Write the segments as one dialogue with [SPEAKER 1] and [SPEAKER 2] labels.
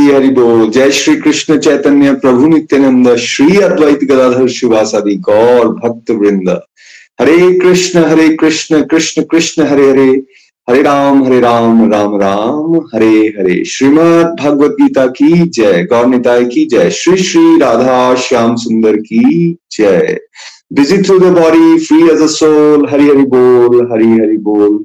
[SPEAKER 1] हरी हरि बोल जय श्री कृष्ण चैतन्य प्रभु नित्यानंद, श्री अद्वैत गदाधर शिवासादि गौर भक्त वृंद हरे कृष्ण हरे कृष्ण कृष्ण कृष्ण, हरे हरे। हरे राम हरे राम राम राम, हरे हरे। श्रीमद भगवत गीता की जय। गौर निताय की जय। श्री श्री राधा श्याम सुंदर की जय। Busy through the body free as a soul Hari Hari बोल, हरि हरि बोल।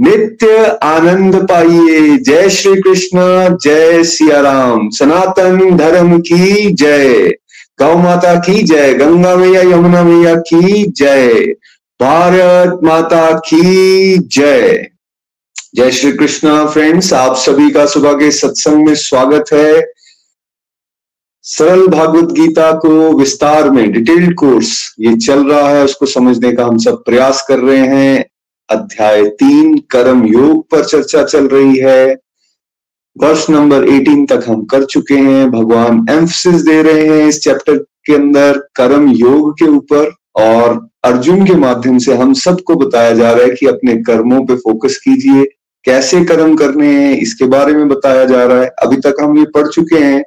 [SPEAKER 1] नित्य आनंद पाइए। जय श्री कृष्ण जय सिया राम सनातन धर्म की जय। गौ माता की जय। गंगा मैया, यमुना मैया की जय। भारत माता की जय। जय श्री कृष्ण फ्रेंड्स आप सभी का सुबह के सत्संग में स्वागत है। सरल भागवत गीता को विस्तार में डिटेल्ड कोर्स ये चल रहा है। उसको समझने का हम सब प्रयास कर रहे हैं। अध्याय तीन, कर्म योग पर चर्चा चल रही है। वर्ष नंबर 18 तक हम कर चुके हैं। भगवान एम्फसिस दे रहे हैं इस चैप्टर के अंदर कर्म योग के ऊपर और अर्जुन के माध्यम से हम सबको बताया जा रहा है कि अपने कर्मों पे फोकस कीजिए। कैसे कर्म करने हैं, इसके बारे में बताया जा रहा है। अभी तक हम ये पढ़ चुके हैं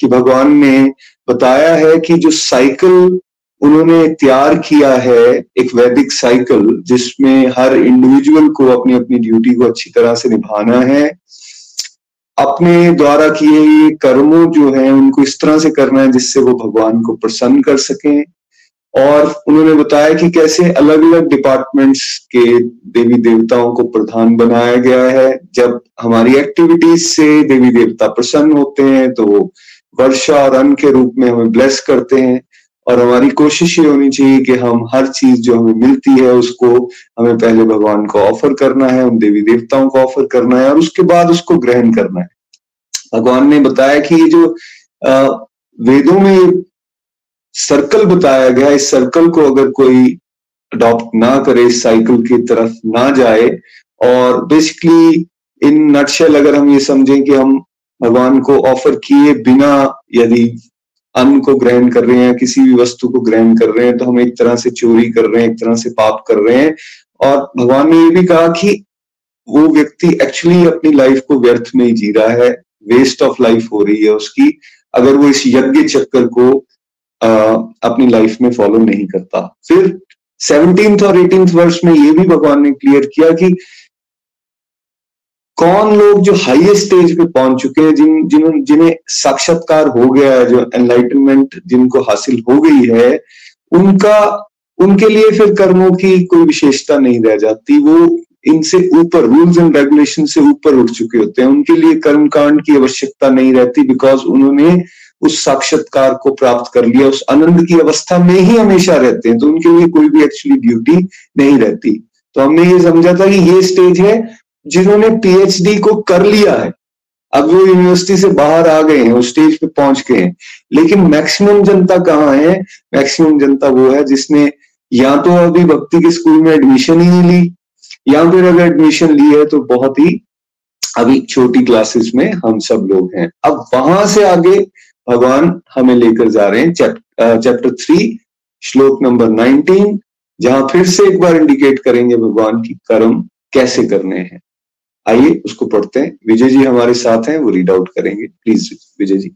[SPEAKER 1] कि भगवान ने बताया है कि जो साइकिल उन्होंने तैयार किया है एक वैदिक साइकिल जिसमें हर इंडिविजुअल को अपनी अपनी ड्यूटी को अच्छी तरह से निभाना है। अपने द्वारा किए हुए कर्मों जो है, उनको इस तरह से करना है जिससे वो भगवान को प्रसन्न कर सकें। और उन्होंने बताया कि कैसे अलग अलग डिपार्टमेंट्स के देवी देवताओं को प्रधान बनाया गया है। जब हमारी एक्टिविटीज़ से देवी देवता प्रसन्न होते हैं तो वर्षा और अन्न के रूप में हमें ब्लेस करते हैं। और हमारी कोशिश ये होनी चाहिए कि हम हर चीज़ जो हमें मिलती है, उसको हमें पहले भगवान को ऑफ़र करना है, उन देवी देवताओं को ऑफ़र करना है और उसके बाद उसको ग्रहण करना है। भगवान ने बताया कि ये जो वेदों में सर्कल बताया गया, इस सर्कल को अगर कोई अडॉप्ट ना करे, इस साइकिल की तरफ़ ना जाए और बेसिकली इन नटशेल अगर हम ये समझें कि हम भगवान को ऑफ़र किए बिना यदि अन्न को ग्रहण कर रहे हैं किसी भी वस्तु को ग्रहण कर रहे हैं तो हम एक तरह से चोरी कर रहे हैं एक तरह से पाप कर रहे हैं। और भगवान ने ये भी कहा कि वो व्यक्ति एक्चुअली अपनी लाइफ को व्यर्थ में ही जी रहा है वेस्ट ऑफ़ लाइफ हो रही है उसकी अगर वो इस यज्ञ चक्कर को आ, अपनी लाइफ में फॉलो नहीं करता। फिर सेवनटींथ और एटींथ वर्ष में ये भी भगवान ने क्लियर किया कि कौन लोग जो हाईएस्ट स्टेज पे पहुँच चुके हैं, जिन जिन जिन्हें साक्षात्कार हो गया है, जो एनलाइटनमेंट जिनको हासिल हो गई है, उनका, उनके लिए फिर कर्मों की कोई विशेषता नहीं रह जाती। वो इनसे ऊपर रूल्स एंड रेगुलेशन से ऊपर उठ चुके होते हैं। उनके लिए कर्म कांड की आवश्यकता नहीं रहती बिकॉज़ उन्होंने उस साक्षात्कार को प्राप्त कर लिया। उस आनंद की अवस्था में ही हमेशा रहते हैं तो उनके लिए कोई भी एक्चुअली ड्यूटी नहीं रहती। तो हमने ये समझा था कि ये स्टेज है जिन्होंने पीएचडी को कर लिया है, अब वो यूनिवर्सिटी से बाहर आ गए हैं उस स्टेज पे पहुँच गए हैं। लेकिन मैक्सिमम जनता कहाँ है? मैक्सिमम जनता वो है जिसने या तो अभी भक्ति के स्कूल में एडमिशन ही नहीं ली, या फिर अगर एडमिशन ली है तो बहुत ही, अभी छोटी क्लासेस में हम सब लोग हैं। अब वहाँ से आगे भगवान हमें लेकर जा रहे हैं चैप्टर थ्री श्लोक नंबर नाइनटीन जहाँ फिर से एक बार इंडिकेट करेंगे भगवान की कर्म कैसे करने हैं। आइए उसको पढ़ते हैं। विजय जी हमारे साथ हैं, वो रीड आउट करेंगे। प्लीज़ विजय जी।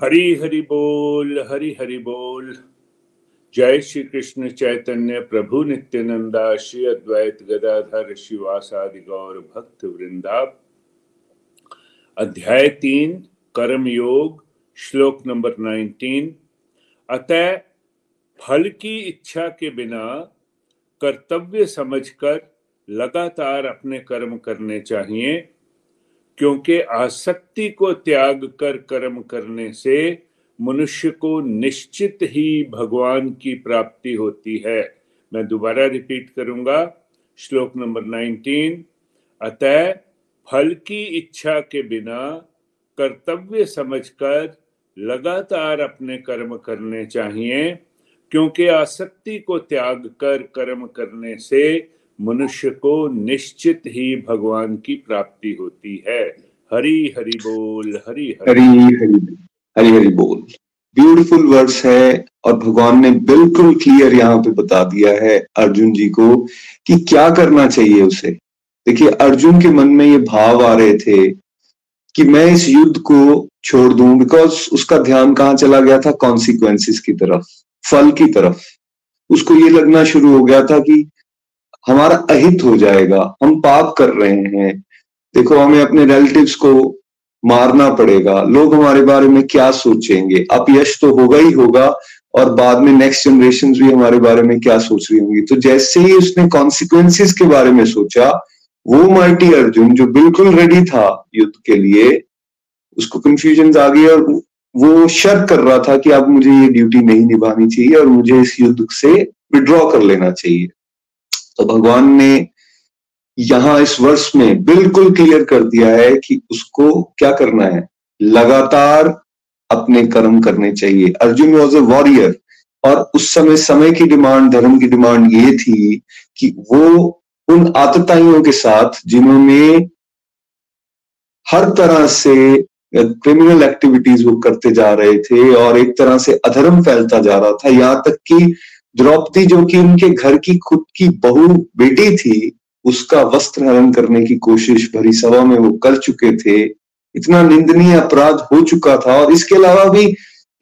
[SPEAKER 2] हरी हरि बोल, हरी हरि बोल। जय श्री कृष्ण चैतन्य प्रभु नित्यानंदा, श्री अद्वैत गदाधर, शिवासादि गौर भक्त वृंदा अध्याय तीन कर्म योग श्लोक नंबर नाइनटीन। अतः फल की इच्छा के बिना कर्तव्य समझकर लगातार अपने कर्म करने चाहिए, क्योंकि आसक्ति को त्याग कर कर्म करने से मनुष्य को निश्चित ही भगवान की प्राप्ति होती है। मैं दोबारा रिपीट करूँगा। श्लोक नंबर 19 अतः फल की इच्छा के बिना कर्तव्य समझकर लगातार अपने कर्म करने चाहिए, क्योंकि आसक्ति को त्याग कर कर्म करने से मनुष्य को निश्चित ही भगवान की प्राप्ति होती है। हरी, हरि बोल, हरी
[SPEAKER 1] हरी। हरी हरी हरी बोल। ब्यूटीफुल वर्ड्स है और भगवान ने बिल्कुल क्लियर यहाँ पे बता दिया है अर्जुन जी को कि क्या करना चाहिए उसे। देखिए, अर्जुन के मन में ये भाव आ रहे थे कि मैं इस युद्ध को छोड़ दूँ बिकॉज़ उसका ध्यान कहाँ चला गया था? कॉन्सिक्वेंसेस की तरफ़, फल की तरफ़। उसको ये लगना शुरू हो गया था कि हमारा अहित हो जाएगा, हम पाप कर रहे हैं। देखो, हमें अपने रिलेटिव्स को मारना पड़ेगा। लोग हमारे बारे में क्या सोचेंगे? अब यश तो होगा ही होगा और बाद में नेक्स्ट जनरेशन भी हमारे बारे में क्या सोच रही होंगी? तो जैसे ही उसने कॉन्सिक्वेंसेस के बारे में सोचा, वो माइटी अर्जुन, जो बिल्कुल रेडी था युद्ध के लिए, उसको कंफ्यूजन आ गई और वो शर्त कर रहा था कि अब मुझे ये ड्यूटी नहीं निभानी चाहिए और मुझे इस युद्ध से विड्रॉ कर लेना चाहिए। तो भगवान ने यहाँ इस वर्ष में बिल्कुल क्लियर कर दिया है कि उसको क्या करना है? लगातार अपने कर्म करने चाहिए। अर्जुन वॉज़ ए वॉरियर और उस समय समय की डिमांड, धर्म की डिमांड ये थी कि वो उन आतताइयों के साथ जिन्होंने हर तरह से क्रिमिनल एक्टिविटीज़ वो करते जा रहे थे और एक तरह से अधर्म फैलता जा रहा था। यहाँ तक कि द्रौपदी जो कि उनके घर की खुद की बहु बेटी थी, उसका वस्त्र हरण करने की कोशिश भरी सभा में वो कर चुके थे। इतना निंदनीय अपराध हो चुका था और इसके अलावा भी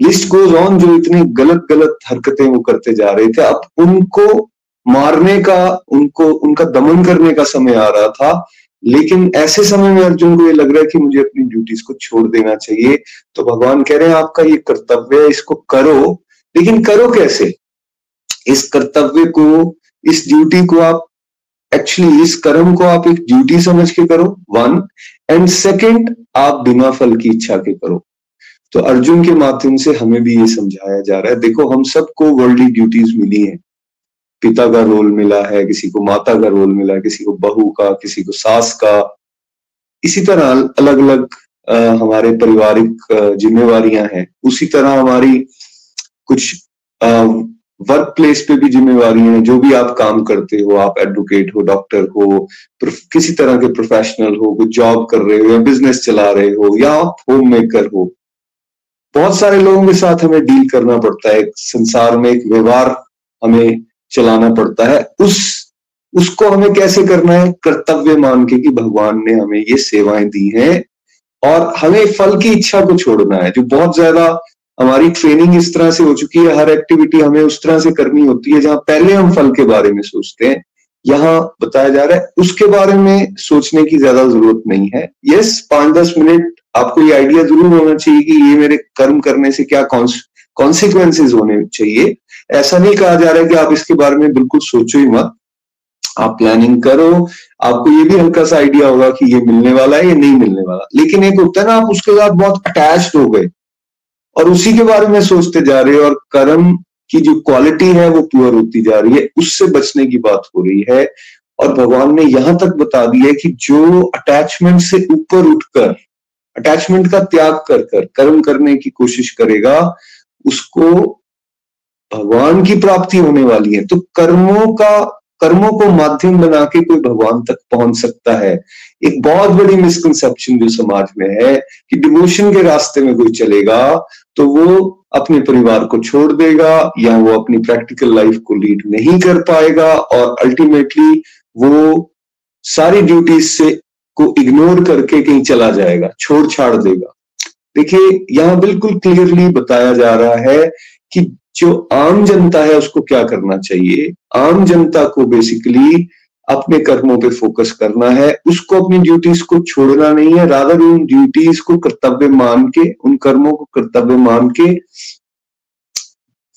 [SPEAKER 1] लिस्ट गोज ऑन जो इतनी गलत गलत हरकतें वो करते जा रहे थे। अब उनको मारने का, उनको, उनका दमन करने का समय आ रहा था, लेकिन ऐसे समय में अर्जुन को ये लग रहा है कि मुझे अपनी ड्यूटीज़ को छोड़ देना चाहिए। तो भगवान कह रहे हैं, आपका ये कर्तव्य है, इसको करो। लेकिन करो कैसे? इस कर्तव्य को, इस ड्यूटी को आप एक्चुअली इस कर्म को आप एक ड्यूटी समझ के करो वन एंड सेकंड आप बिना फल की इच्छा के करो। तो अर्जुन के माध्यम से हमें भी ये समझाया जा रहा है। देखो, हम सबको वर्ल्डली ड्यूटीज़ मिली हैं। पिता का रोल मिला है, किसी को माता का रोल मिला है किसी को बहू का, किसी को सास का। इसी तरह अलग अलग हमारे पारिवारिक जिम्मेवारियाँ हैं। उसी तरह हमारी कुछ वर्क प्लेस पे भी जिम्मेवारी है, जो भी आप काम करते हो, आप एडवोकेट हो डॉक्टर हो किसी तरह के प्रोफेशनल हो कुछ जॉब कर रहे हो या बिज़नेस चला रहे हो या आप होम मेकर हो, बहुत सारे लोगों के साथ हमें डील करना पड़ता है, संसार में एक व्यवहार हमें चलाना पड़ता है, उस, उसको हमें कैसे करना है? कर्तव्य मान के कि भगवान ने हमें ये सेवाएँ दी हैं और हमें फल की इच्छा को छोड़ना है, जो बहुत ज़्यादा हमारी ट्रेनिंग इस तरह से हो चुकी है, हर एक्टिविटी हमें उस तरह से करनी होती है जहाँ पहले हम फल के बारे में सोचते हैं। यहाँ बताया जा रहा है, उसके बारे में सोचने की ज़्यादा ज़रूरत नहीं है। यस पाँच दस मिनट आपको ये आइडिया ज़रूर होना चाहिए कि ये मेरे कर्म करने से क्या कॉन्सिक्वेंसेज होने चाहिए। ऐसा नहीं कहा जा रहा है कि आप इसके बारे में बिल्कुल सोचो ही मत। आप प्लानिंग करो, आपको ये भी हल्का सा आइडिया होगा कि ये मिलने वाला है या नहीं मिलने वाला। लेकिन एक होता है ना, आप उसके साथ बहुत अटैच हो गए। और उसी के बारे में सोचते जा रहे और कर्म की जो क्वालिटी है वो प्योर होती जा रही है, उससे बचने की बात हो रही है। और भगवान ने यहाँ तक बता दिया कि जो अटैचमेंट से ऊपर उठकर अटैचमेंट का त्याग कर कर कर्म करने की कोशिश करेगा, उसको भगवान की प्राप्ति होने वाली है। तो कर्मों का, कर्मों को माध्यम बना के कोई भगवान तक पहुँच सकता है। एक बहुत बड़ी मिसकंसेप्शन जो समाज में है कि डिवोशन के रास्ते में कोई चलेगा तो वो अपने परिवार को छोड़ देगा या वो अपनी प्रैक्टिकल लाइफ को लीड नहीं कर पाएगा और अल्टीमेटली वो सारी ड्यूटीज़ से को इग्नोर करके कहीं चला जाएगा छोड़ छाड़ देगा। देखिए, यहाँ बिल्कुल क्लियरली बताया जा रहा है कि जो आम जनता है उसको क्या करना चाहिए? आम जनता को बेसिकली अपने कर्मों पे फोकस करना है। उसको अपनी ड्यूटीज़ को छोड़ना नहीं है। रादर उन ड्यूटीज़ को कर्तव्य मान के, उन कर्मों को कर्तव्य मान के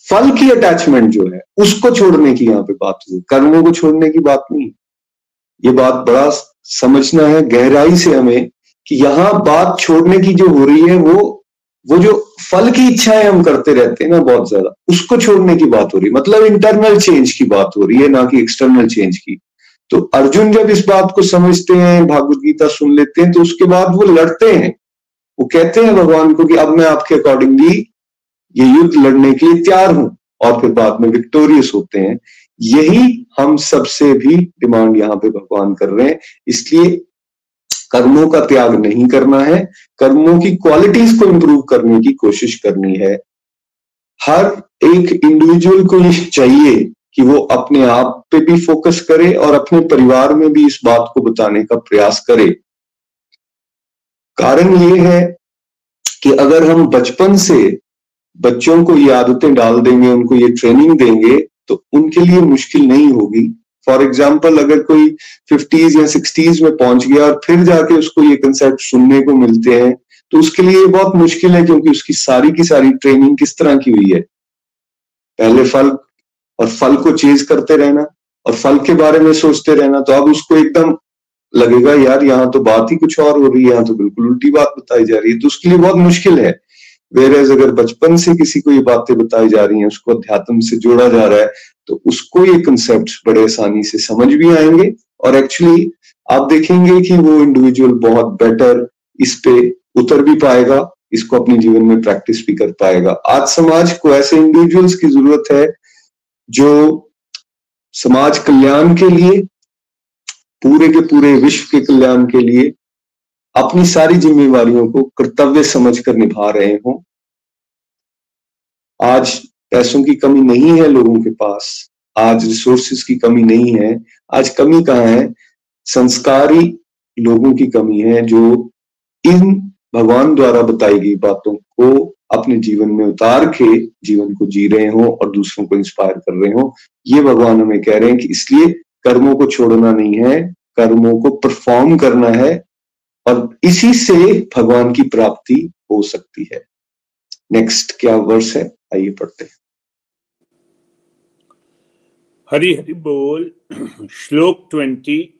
[SPEAKER 1] फल की अटैचमेंट जो है, उसको छोड़ने की यहाँ पे बात हुई। कर्मों को छोड़ने की बात नहीं। ये बात बड़ा समझना है, गहराई से हमें कि यहाँ बात छोड़ने की जो हो रही है, वो वो जो फल की इच्छाएँ हम करते रहते हैं ना बहुत ज़्यादा, उसको छोड़ने की बात हो रही है। मतलब इंटरनल चेंज की बात हो रही है, ना कि एक्सटर्नल चेंज की। तो अर्जुन जब इस बात को समझते हैं, भागवत गीता सुन लेते हैं तो उसके बाद वो लड़ते हैं। वो कहते हैं भगवान को कि अब मैं आपके अकॉर्डिंगली ये युद्ध लड़ने के लिए तैयार हूँ। और फिर बाद में विक्टोरियस होते हैं। यही हम सबसे भी डिमांड यहाँ पे भगवान कर रहे हैं। इसलिए कर्मों का त्याग नहीं करना है। कर्मों की क्वालिटीज को इंप्रूव करने की कोशिश करनी है। हर एक इंडिविजुअल को ये चाहिए कि वो अपने आप पे भी फोकस करे और अपने परिवार में भी इस बात को बताने का प्रयास करे। कारण ये है कि अगर हम बचपन से बच्चों को ये आदतें डाल देंगे, उनको ये ट्रेनिंग देंगे तो उनके लिए मुश्किल नहीं होगी। फॉर एग्ज़ाम्पल अगर कोई फिफ्टीज या सिक्सटीज में पहुँच गया और फिर जाके उसको ये कंसेप्ट सुनने को मिलते हैं तो उसके लिए बहुत मुश्किल है क्योंकि उसकी सारी की सारी ट्रेनिंग किस तरह की हुई है? पहले फल और फल को चेज करते रहना और फल के बारे में सोचते रहना तो अब उसको एकदम लगेगा, यार, यहाँ तो बात ही कुछ और हो रही है, यहाँ तो बिल्कुल उल्टी बात बताई जा रही है। तो उसके लिए बहुत मुश्किल है। वेर एज अगर बचपन से किसी को ये बातें बताई जा रही हैं, उसको अध्यात्म से जोड़ा जा रहा है तो उसको ये कंसेप्ट बड़े आसानी से समझ भी आएँगे और एक्चुअली आप देखेंगे कि वो इंडिविजुअल बहुत बेटर इस पे उतर भी पाएगा, इसको अपने जीवन में प्रैक्टिस भी कर पाएगा। आज समाज को ऐसे इंडिविजुअल्स की ज़रूरत है जो समाज कल्याण के लिए, पूरे के पूरे विश्व के कल्याण के लिए अपनी सारी जिम्मेवारियों को कर्तव्य समझकर निभा रहे हों। आज पैसों की कमी नहीं है लोगों के पास, आज रिसोर्सेज की कमी नहीं है, आज कमी कहाँ है? संस्कारी लोगों की कमी है, जो इन भगवान द्वारा बताई गई बातों को अपने जीवन में उतार के जीवन को जी रहे हो और दूसरों को इंस्पायर कर रहे हो। ये भगवान हमें कह रहे हैं कि इसलिए कर्मों को छोड़ना नहीं है, कर्मों को परफॉर्म करना है और इसी से भगवान की प्राप्ति हो सकती है। नेक्स्ट क्या वर्ष है? आइए पढ़ते हैं।
[SPEAKER 2] हरि हरि बोल। श्लोक ट्वेंटी।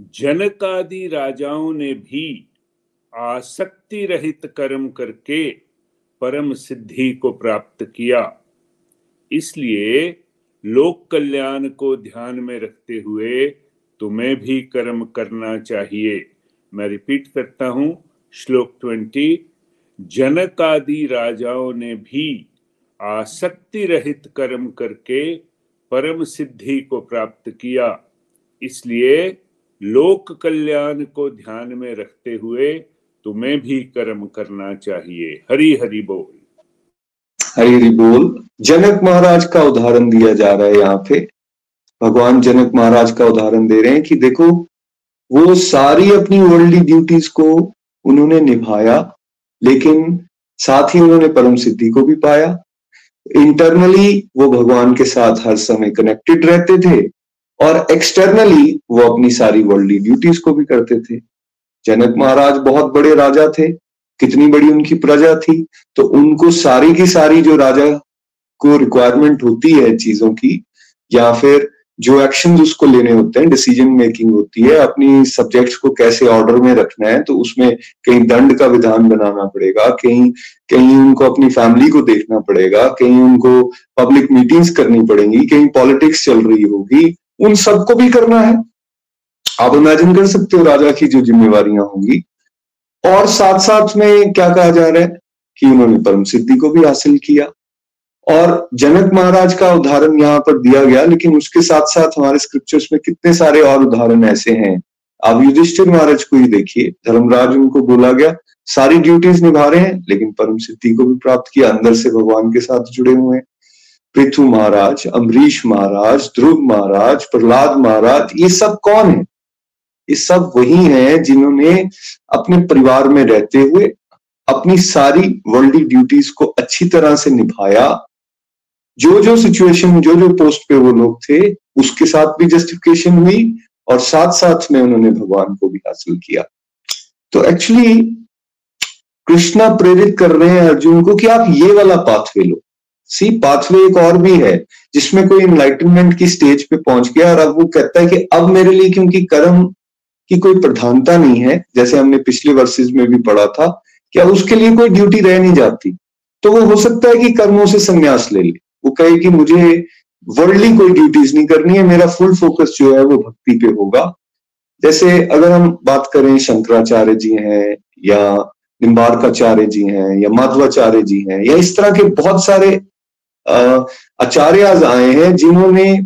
[SPEAKER 2] जनकादि राजाओं ने भी आसक्ति रहित कर्म करके परम सिद्धि को प्राप्त किया। इसलिए लोक कल्याण को ध्यान में रखते हुए तुम्हें भी कर्म करना चाहिए। मैं रिपीट करता हूँ, श्लोक ट्वेंटी जनक आदि राजाओं ने भी आसक्ति रहित कर्म करके परम सिद्धि को प्राप्त किया। इसलिए लोक कल्याण को ध्यान में रखते हुए तुम्हें भी कर्म करना चाहिए। हरि हरि बोल।
[SPEAKER 1] हरि हरि बोल। जनक महाराज का उदाहरण दिया जा रहा है यहाँ पे। भगवान जनक महाराज का उदाहरण दे रहे हैं कि देखो, वो सारी अपनी वर्ल्डली ड्यूटीज़ को उन्होंने निभाया, लेकिन साथ ही उन्होंने परम सिद्धि को भी पाया। इंटरनली वो भगवान के साथ हर समय कनेक्टेड रहते थे और एक्सटर्नली वो अपनी सारी वर्ल्डली ड्यूटीज़ को भी करते थे। जनक महाराज बहुत बड़े राजा थे, कितनी बड़ी उनकी प्रजा थी तो उनको सारी की सारी जो राजा को रिक्वायरमेंट होती है चीज़ों की, या फिर जो एक्शन उसको लेने होते हैं डिसीज़न मेकिंग होती है, अपनी सब्जेक्ट्स को कैसे ऑर्डर में रखना है तो उसमें कहीं दंड का विधान बनाना पड़ेगा, कहीं कहीं उनको अपनी फैमिली को देखना पड़ेगा, कहीं उनको पब्लिक मीटिंग्स करनी पड़ेंगी, कहीं पॉलिटिक्स चल रही होगी, उन सबको भी करना है। आप इमेजिन कर सकते हो राजा की जो जिम्मेवार होंगी। और साथ साथ में क्या कहा जा रहा है कि उन्होंने परम सिद्धि को भी हासिल किया। और जनक महाराज का उदाहरण यहाँ पर दिया गया, लेकिन उसके साथ साथ हमारे स्क्रिप्चर्स में कितने सारे और उदाहरण ऐसे हैं। आप युधिष्ठिर महाराज को ही देखिए, धर्मराज उनको बोला गया, सारी ड्यूटीज़ निभा रहे हैं, लेकिन परम सिद्धि को भी प्राप्त किया, अंदर से भगवान के साथ जुड़े हुए हैं। पृथु महाराज, अम्बरीश महाराज, ध्रुव महाराज, प्रहलाद महाराज, ये सब कौन है? ये सब वही हैं जिन्होंने अपने परिवार में रहते हुए अपनी सारी वर्ल्डली ड्यूटीज़ को अच्छी तरह से निभाया। जो जो सिचुएशन जो जो पोस्ट पे वो लोग थे, उसके साथ भी जस्टिफिकेशन हुई और साथ साथ में उन्होंने भगवान को भी हासिल किया। तो एक्चुअली कृष्णा प्रेरित कर रहे हैं अर्जुन को कि आप ये वाला पाथवे लो। सी पाथवे एक और भी है, जिसमें कोई इनलाइटनमेंट की स्टेज पे पहुँच गया और अब वो कहता है कि अब मेरे लिए क्योंकि कर्म की कोई प्रधानता नहीं है, जैसे हमने पिछले वर्सेज में भी पढ़ा था कि अब उसके लिए कोई ड्यूटी रह नहीं जाती? तो वो हो सकता है कि कर्मों से संन्यास ले ले। वो कहे कि मुझे वर्ल्डली कोई ड्यूटीज़ नहीं करनी है, मेरा फुल फोकस जो है वो भक्ति पे होगा। जैसे अगर हम बात करें, शंकराचार्य जी हैं, या निम्बारकाचार्य जी हैं, या माधवाचार्य जी हैं, या इस तरह के बहुत सारे आचार्य आए हैं, जिन्होंने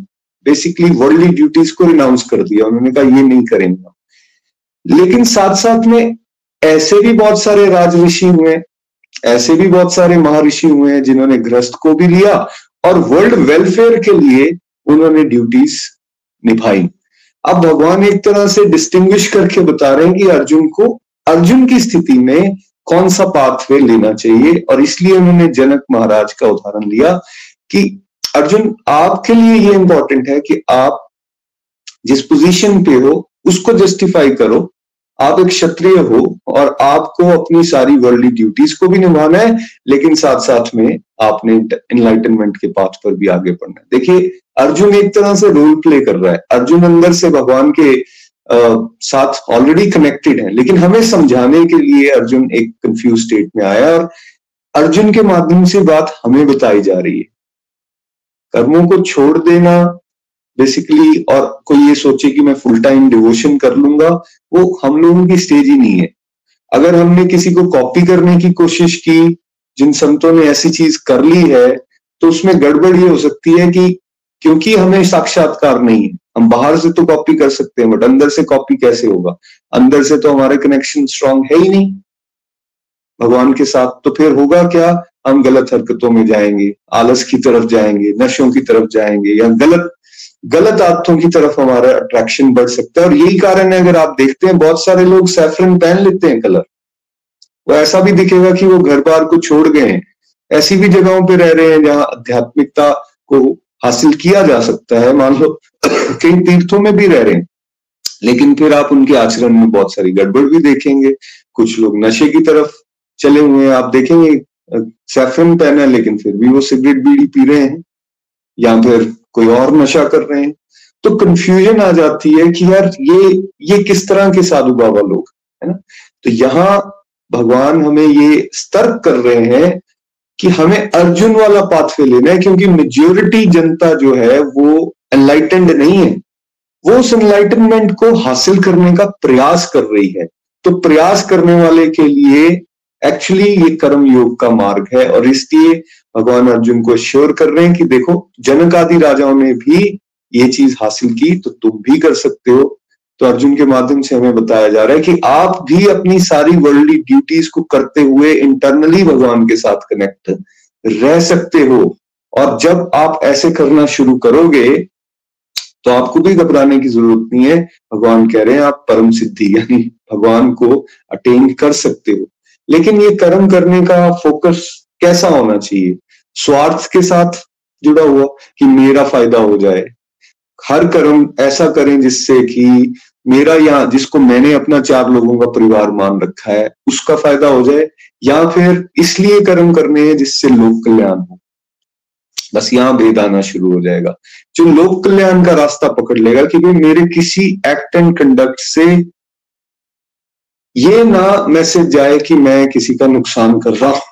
[SPEAKER 1] बेसिकली वर्ल्डली ड्यूटीज़ को रिनाउंस कर दिया। उन्होंने कहा, ये नहीं करेंगे लेकिन साथ साथ में ऐसे भी बहुत सारे राजऋषि हुए, ऐसे भी बहुत सारे महर्षि हुए हैं जिन्होंने ग्रस्त को भी लिया और वर्ल्ड वेलफेयर के लिए उन्होंने ड्यूटीज़ निभाई। अब भगवान एक तरह से डिस्टिंग्विश करके बता रहे हैं कि अर्जुन को, अर्जुन की स्थिति में कौन सा पाथवे लेना चाहिए और इसलिए उन्होंने जनक महाराज का उदाहरण लिया कि अर्जुन आपके लिए ये इंपॉर्टेंट है कि आप जिस पोजीशन पे हो उसको जस्टिफाई करो। आप एक क्षत्रिय हो और आपको अपनी सारी वर्ल्डली ड्यूटीज़ को भी निभाना है लेकिन साथ साथ में आपने इनलाइटनमेंट के पाथ पर भी आगे बढ़ना है। देखिए अर्जुन एक तरह से रोल प्ले कर रहा है। अर्जुन अंदर से भगवान के आ, साथ ऑलरेडी कनेक्टेड है लेकिन हमें समझाने के लिए अर्जुन एक कंफ्यूज स्टेट में आया और अर्जुन के माध्यम से बात हमें बताई जा रही है। कर्मों को छोड़ देना बेसिकली और कोई ये सोचे कि मैं फुल टाइम डिवोशन कर लूँगा, वो हम लोगों की स्टेज ही नहीं है। अगर हमने किसी को कॉपी करने की कोशिश की, जिन संतों ने ऐसी चीज़ कर ली है तो उसमें गड़बड़ ये हो सकती है कि क्योंकि हमें साक्षात्कार नहीं है, हम बाहर से तो कॉपी कर सकते हैं बट अंदर से कॉपी कैसे होगा? अंदर से तो हमारे कनेक्शन स्ट्रांग है ही नहीं। भगवान के साथ तो फिर होगा क्या? हम गलत हरकतों में जाएँगे, आलस की तरफ़ जाएँगे, नशों की तरफ़ जाएँगे, या गलत गलत आदतों की तरफ़ हमारा अट्रैक्शन बढ़ सकता है। और यही कारण है, अगर आप देखते हैं, बहुत सारे लोग सैफरन पहन लेते हैं कलर वो ऐसा भी दिखेगा कि वो घर बार को छोड़ गए हैं। ऐसी भी जगहों पे रह रहे हैं जहाँ आध्यात्मिकता को हासिल किया जा सकता है। मान लो, कई तीर्थों में भी रह रहे हैं। लेकिन फिर आप उनके आचरण में बहुत सारी गड़बड़ भी देखेंगे। कुछ लोग नशे की तरफ़ चले हुए हैं। आप देखेंगे सैफरन पहना है, लेकिन फिर भी वो सिगरेट बीड़ी पी रहे हैं। या फिर कोई और नशा कर रहे हैं तो कंफ्यूजन आ जाती है कि यार ये ये किस तरह के साधु बाबा लोग है ना? तो यहाँ भगवान हमें ये सतर्क कर रहे हैं कि हमें अर्जुन वाला पाथवे लेना है, क्योंकि मेजोरिटी जनता जो है वो एनलाइटेंड नहीं है। वो उस एनलाइटनमेंट को हासिल करने का प्रयास कर रही है। तो प्रयास करने वाले के लिए एक्चुअली ये कर्म योग का मार्ग है, और इसलिए भगवान अर्जुन को श्योर कर रहे हैं कि देखो जनक आदि राजाओं ने भी ये चीज़ हासिल की तो तुम भी कर सकते हो। तो अर्जुन के माध्यम से हमें बताया जा रहा है कि आप भी अपनी सारी वर्ल्डली ड्यूटीज़ को करते हुए इंटरनली भगवान के साथ कनेक्ट रह सकते हो। और जब आप ऐसे करना शुरू करोगे तो आपको भी घबराने की ज़रूरत नहीं है। भगवान कह रहे हैं, आप परम सिद्धि, यानी भगवान को अटेन कर सकते हो। लेकिन ये कर्म करने का फोकस कैसा होना चाहिए? स्वार्थ के साथ जुड़ा हुआ कि मेरा फ़ायदा हो जाए। हर कर्म ऐसा करें जिससे कि मेरा या जिसको मैंने अपना चार लोगों का परिवार मान रखा है, उसका फ़ायदा हो जाए या फिर इसलिए कर्म करने हैं जिससे लोक कल्याण हो। बस यहाँ भेद आना शुरू हो जाएगा। जो लोक कल्याण का रास्ता पकड़ लेगा कि भाई मेरे किसी एक्ट एंड कंडक्ट से ये ना मैसेज जाए कि मैं किसी का नुकसान कर रहा हूँ।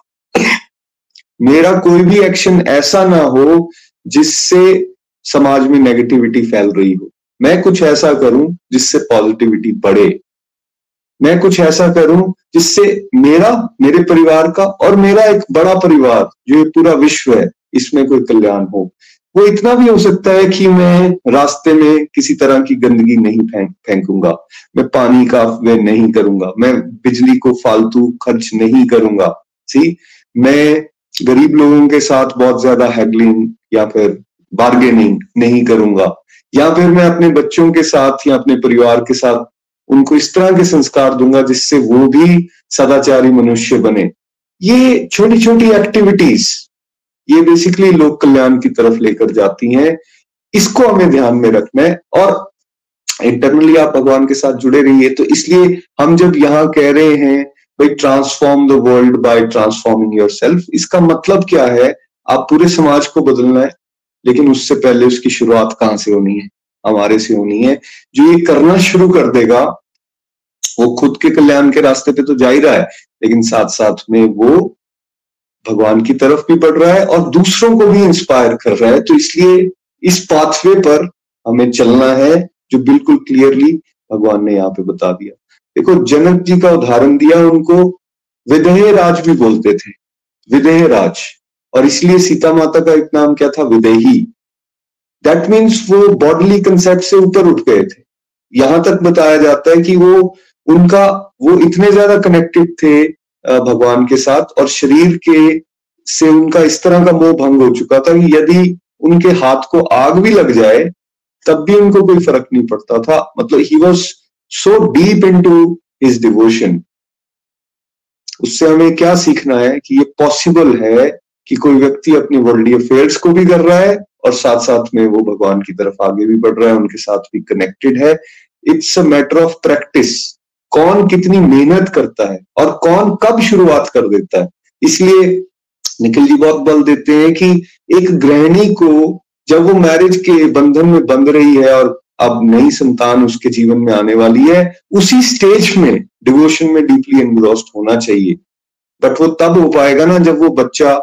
[SPEAKER 1] मेरा कोई भी एक्शन ऐसा ना हो जिससे समाज में नेगेटिविटी फैल रही हो। मैं कुछ ऐसा करूँ जिससे पॉजिटिविटी बढ़े। मैं कुछ ऐसा करूँ जिससे मेरा, मेरे परिवार का और मेरा एक बड़ा परिवार, जो पूरा विश्व है, इसमें कोई कल्याण हो। वो इतना भी हो सकता है कि मैं रास्ते में किसी तरह की गंदगी नहीं फेंक, फेंकूँगा। मैं पानी का वे नहीं करूँगा। मैं बिजली को फालतू खर्च नहीं करूँगा। सी मैं गरीब लोगों के साथ बहुत ज़्यादा हैगलिंग या फिर बार्गेनिंग नहीं करूँगा। या फिर मैं अपने बच्चों के साथ या अपने परिवार के साथ उनको इस तरह के संस्कार दूँगा जिससे वो भी सदाचारी मनुष्य बने। ये छोटी छोटी एक्टिविटीज़ ये बेसिकली लोक कल्याण की तरफ़ लेकर जाती हैं। इसको हमें ध्यान में रखना है और इंटरनली आप भगवान के साथ जुड़े रहिए। तो इसलिए हम जब यहाँ कह रहे हैं भाई transform the world by transforming yourself इसका मतलब क्या है? आप पूरे समाज को बदलना है, लेकिन उससे पहले उसकी शुरुआत कहाँ से होनी है? हमारे से होनी है। जो ये करना शुरू कर देगा, वो खुद के कल्याण के रास्ते पे तो जा ही रहा है, लेकिन साथ साथ में वो भगवान की तरफ़ भी बढ़ रहा है और दूसरों को भी इंस्पायर कर रहा है। तो इसलिए इस पाथवे पर हमें चलना है, जो बिल्कुल क्लियरली भगवान ने यहाँ पे बता दिया। देखो, जनक जी का उदाहरण दिया, उनको विदेह राज भी बोलते थे विदेह राज। और इसलिए सीता माता का एक नाम क्या था? विदेही दैट मीन्स वो बॉडली कंसेप्ट से ऊपर उठ गए थे। यहाँ तक बताया जाता है कि वो, उनका, वो इतने ज़्यादा कनेक्टेड थे भगवान के साथ, और शरीर के से उनका इस तरह का मोह भंग हो चुका था कि यदि उनके हाथ को आग भी लग जाए, तब भी उनको कोई फ़र्क नहीं पड़ता था। मतलब ही was so deep into his devotion उससे हमें क्या सीखना है कि ये पॉसिबल है कि कोई व्यक्ति अपनी वर्ल्डली अफेयर्स को भी कर रहा है और साथ साथ में वो भगवान की तरफ़ आगे भी बढ़ रहा है, उनके साथ भी कनेक्टेड है। It's a matter of practice कौन कितनी मेहनत करता है और कौन कब शुरुआत कर देता है? इसलिए निखिल जी बहुत बल देते हैं कि एक गृहिणी को जब वो मैरिज के बंधन में बंध रही है और अब नई संतान उसके जीवन में आने वाली है। उसी स्टेज में डिवोशन में डीपली एनग्रोस्ड होना चाहिए। बट वो तब हो पाएगा ना जब वो बच्चा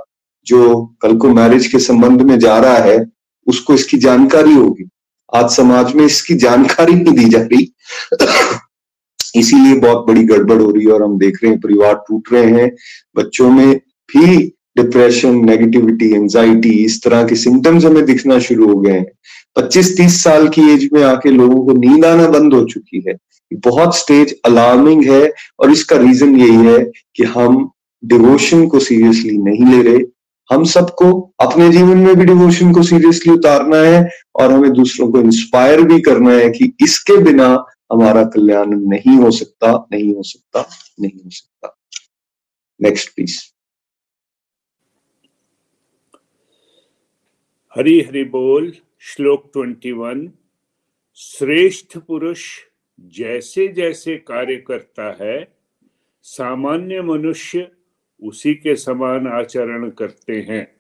[SPEAKER 1] जो कल को मैरिज के संबंध में जा रहा है, उसको इसकी जानकारी होगी। आज समाज में इसकी जानकारी नहीं दी जा रही। इसीलिए बहुत बड़ी गड़बड़ हो रही है और हम देख रहे हैं, परिवार टूट रहे हैं। बच्चों में भी डिप्रेशन नेगेटिविटी एंजाइटी इस तरह के सिम्टम्स हमें दिखना शुरू हो गए हैं। पच्चीस तीस साल की एज में आके लोगों को नींद आना बंद हो चुकी है। बहुत स्टेज अलार्मिंग है और इसका रीजन यही है कि हम डिवोशन को सीरियसली नहीं ले रहे। हम सबको अपने जीवन में भी डिवोशन को सीरियसली उतारना है और हमें दूसरों को इंस्पायर भी करना है कि इसके बिना हमारा कल्याण नहीं हो सकता, नहीं हो सकता, नहीं हो सकता। नेक्स्ट प्लीज़
[SPEAKER 2] हरी हरी बोल। श्लोक ट्वेंटी वन, श्रेष्ठ पुरुष जैसे जैसे कार्य करता है, सामान्य मनुष्य उसी के समान आचरण करते हैं।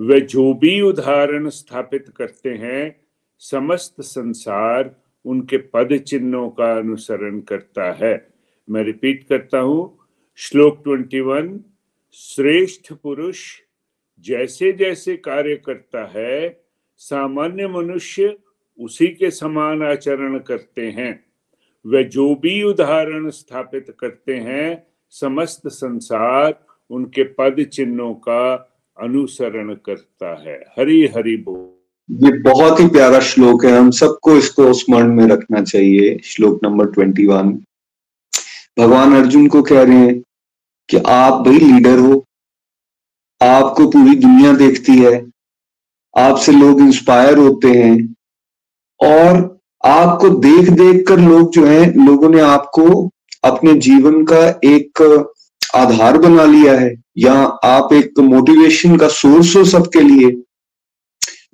[SPEAKER 2] वे जो भी उदाहरण स्थापित करते हैं, समस्त संसार उनके पद चिन्हों का अनुसरण करता है। मैं रिपीट करता हूँ, श्लोक ट्वेंटी वन, श्रेष्ठ पुरुष जैसे जैसे कार्य करता है सामान्य मनुष्य उसी के समान आचरण करते हैं। वे जो भी उदाहरण स्थापित करते हैं, समस्त संसार उनके पद चिन्हों का अनुसरण करता है। हरि हरि बोल।
[SPEAKER 1] ये बहुत ही प्यारा श्लोक है। हम सबको इसको स्मरण में रखना चाहिए, श्लोक नंबर ट्वेंटी वन। भगवान अर्जुन को कह रहे हैं कि आप भाई लीडर हो, आपको पूरी दुनिया देखती है आपसे लोग इंस्पायर होते हैं। और आपको देख देख कर लोग जो है, लोगों ने आपको अपने जीवन का एक आधार बना लिया है। या आप एक मोटिवेशन का सोर्स हो सबके लिए।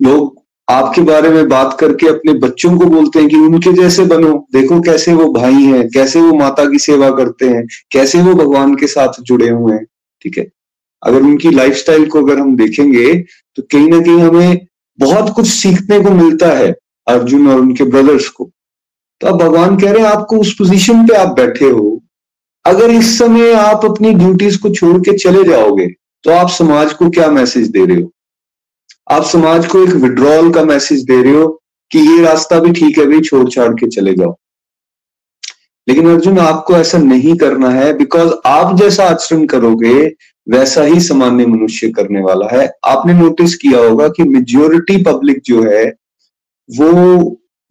[SPEAKER 1] लोग आपके बारे में बात करके अपने बच्चों को बोलते हैं कि उनके जैसे बनो। देखो कैसे वो भाई हैं, कैसे वो माता की सेवा करते हैं, कैसे वो भगवान के साथ जुड़े हुए हैं। ठीक है? अगर उनकी लाइफस्टाइल को अगर हम देखेंगे तो कहीं ना कहीं हमें बहुत कुछ सीखने को मिलता है अर्जुन और उनके ब्रदर्स को। तो अब भगवान कह रहे हैं, आपको उस पोजीशन पे आप बैठे हो। अगर इस समय आप अपनी ड्यूटीज़ को छोड़ के चले जाओगे तो आप समाज को क्या मैसेज दे रहे हो? आप समाज को एक विड्रॉल का मैसेज दे रहे हो कि ये रास्ता भी ठीक है, भाई छोड़ छाड़ के चले जाओ। लेकिन अर्जुन, आपको ऐसा नहीं करना है बिकॉज़ आप जैसा आचरण करोगे वैसा ही सामान्य मनुष्य करने वाला है। आपने नोटिस किया होगा कि मेजोरिटी पब्लिक जो है, वो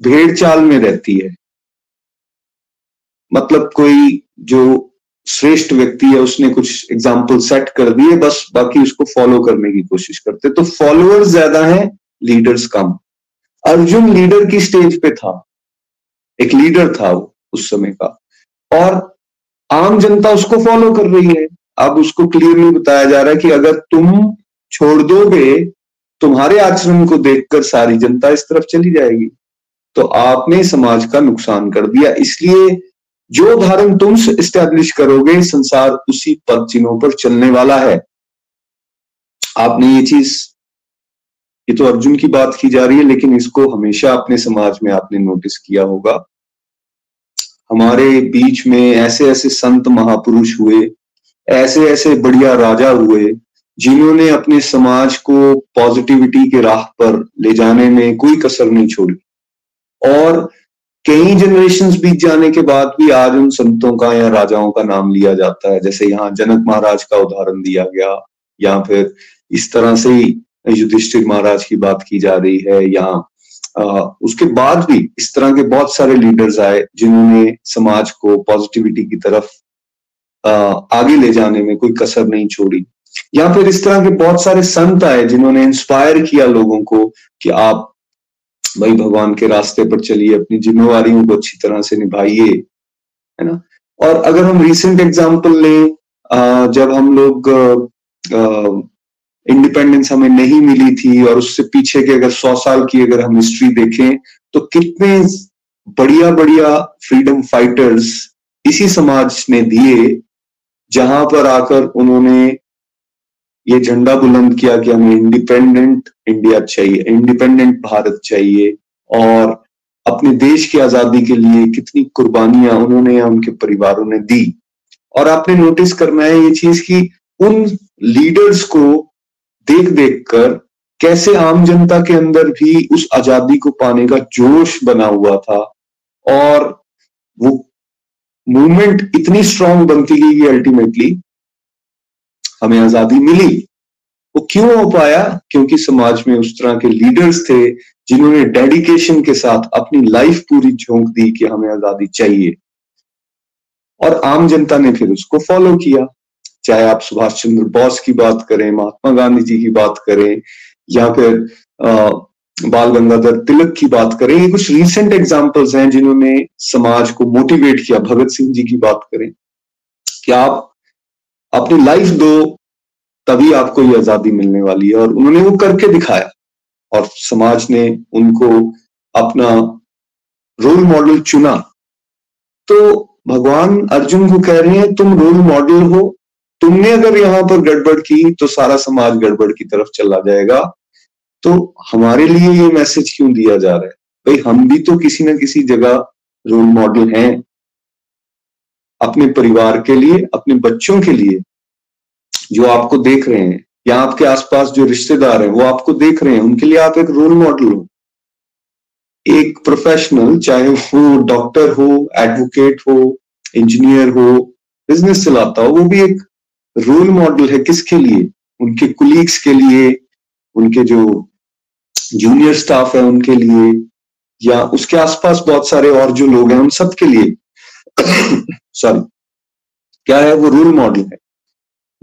[SPEAKER 1] भेड़ चाल में रहती है। मतलब कोई जो श्रेष्ठ व्यक्ति है, उसने कुछ एग्ज़ाम्पल सेट कर दिए, बस बाकी उसको फॉलो करने की कोशिश करते। तो फॉलोअर्स ज़्यादा हैं लीडर्स कम। अर्जुन लीडर की स्टेज पे था। एक लीडर था वो, उस समय का। और आम जनता उसको फॉलो कर रही है। अब उसको क्लियरली बताया जा रहा है कि अगर तुम छोड़ दोगे, तुम्हारे आचरण को देखकर सारी जनता इस तरफ़ चली जाएगी। तो आपने समाज का नुकसान कर दिया। इसलिए जो धारण तुम स्टैब्लिश करोगे, संसार उसी पद चिन्हों पर चलने वाला है। आपने ये चीज़, ये तो अर्जुन की बात की जा रही है, लेकिन इसको हमेशा अपने समाज में आपने नोटिस किया होगा। हमारे बीच में ऐसे ऐसे संत महापुरुष हुए ऐसे ऐसे बढ़िया राजा हुए, जिन्होंने अपने समाज को पॉजिटिविटी के राह पर ले जाने में कोई कसर नहीं छोड़ी। और कई जनरेशन बीत जाने के बाद भी आज उन संतों का या राजाओं का नाम लिया जाता है। जैसे यहाँ जनक महाराज का उदाहरण दिया गया, या फिर इस तरह से ही युधिष्ठिर महाराज की बात की जा रही है, या उसके बाद भी इस तरह के बहुत सारे लीडर्स आए, जिन्होंने समाज को पॉजिटिविटी की तरफ़ आगे ले जाने में कोई कसर नहीं छोड़ी। या फिर इस तरह के बहुत सारे संत आए जिन्होंने इंस्पायर किया लोगों को कि आप भाई भगवान के रास्ते पर चलिए, अपनी जिम्मेवारियों को अच्छी तरह से निभाइए, है ना? और अगर हम रिसेंट एग्ज़ाम्पल लें जब हम लोग इंडिपेंडेंस हमें नहीं मिली थी और उससे पीछे के अगर सौ साल की अगर हम हिस्ट्री देखें तो कितने बढ़िया बढ़िया फ्रीडम फाइटर्स इसी समाज ने दिए जहाँ पर आकर उन्होंने ये झंडा बुलंद किया कि हमें इंडिपेंडेंट इंडिया चाहिए इंडिपेंडेंट भारत चाहिए और अपने देश की आज़ादी के लिए कितनी कुर्बानियाँ उन्होंने या उनके परिवारों ने दी। और आपने नोटिस करना है ये चीज़ कि उन लीडर्स को देख देख कर कैसे आम जनता के अंदर भी उस आज़ादी को पाने का जोश बना हुआ था और वो मूवमेंट इतनी स्ट्रांग बनती गई कि अल्टीमेटली हमें आज़ादी मिली। वो क्यों हो पाया? क्योंकि समाज में उस तरह के लीडर्स थे जिन्होंने डेडिकेशन के साथ अपनी लाइफ पूरी झोंक दी कि हमें आज़ादी चाहिए। और आम जनता ने फिर उसको फॉलो किया। चाहे आप सुभाष चंद्र बोस की बात करें, महात्मा गांधी जी की बात करें, या फिर बाल गंगाधर तिलक की बात करें, ये कुछ रीसेंट एग्जाम्पल्स हैं जिन्होंने समाज को मोटिवेट किया। भगत सिंह जी की बात करें, कि आप अपनी लाइफ दो, तभी आपको ये आज़ादी मिलने वाली है। और उन्होंने वो करके दिखाया। और समाज ने उनको अपना रोल मॉडल चुना। तो भगवान अर्जुन को कह रहे हैं, तुम रोल मॉडल हो। तुमने अगर यहाँ पर गड़बड़ की तो सारा समाज गड़बड़ की तरफ़ चला जाएगा। तो हमारे लिए ये मैसेज क्यों दिया जा रहा है? भाई, हम भी तो किसी ना किसी जगह रोल मॉडल हैं। अपने परिवार के लिए, अपने बच्चों के लिए जो आपको देख रहे हैं, या आपके आसपास जो रिश्तेदार हैं, वो आपको देख रहे हैं, उनके लिए आप एक रोल मॉडल हो। एक प्रोफेशनल चाहे वो डॉक्टर हो एडवोकेट हो इंजीनियर हो बिज़नेस चलाता हो, वो भी एक रोल मॉडल है किसके लिए? उनके कुलीग्स के लिए, उनके जो जूनियर स्टाफ है उनके लिए, या उसके आसपास बहुत सारे और जो लोग हैं उन सब के लिए। सॉरी क्या है वो रोल मॉडल है।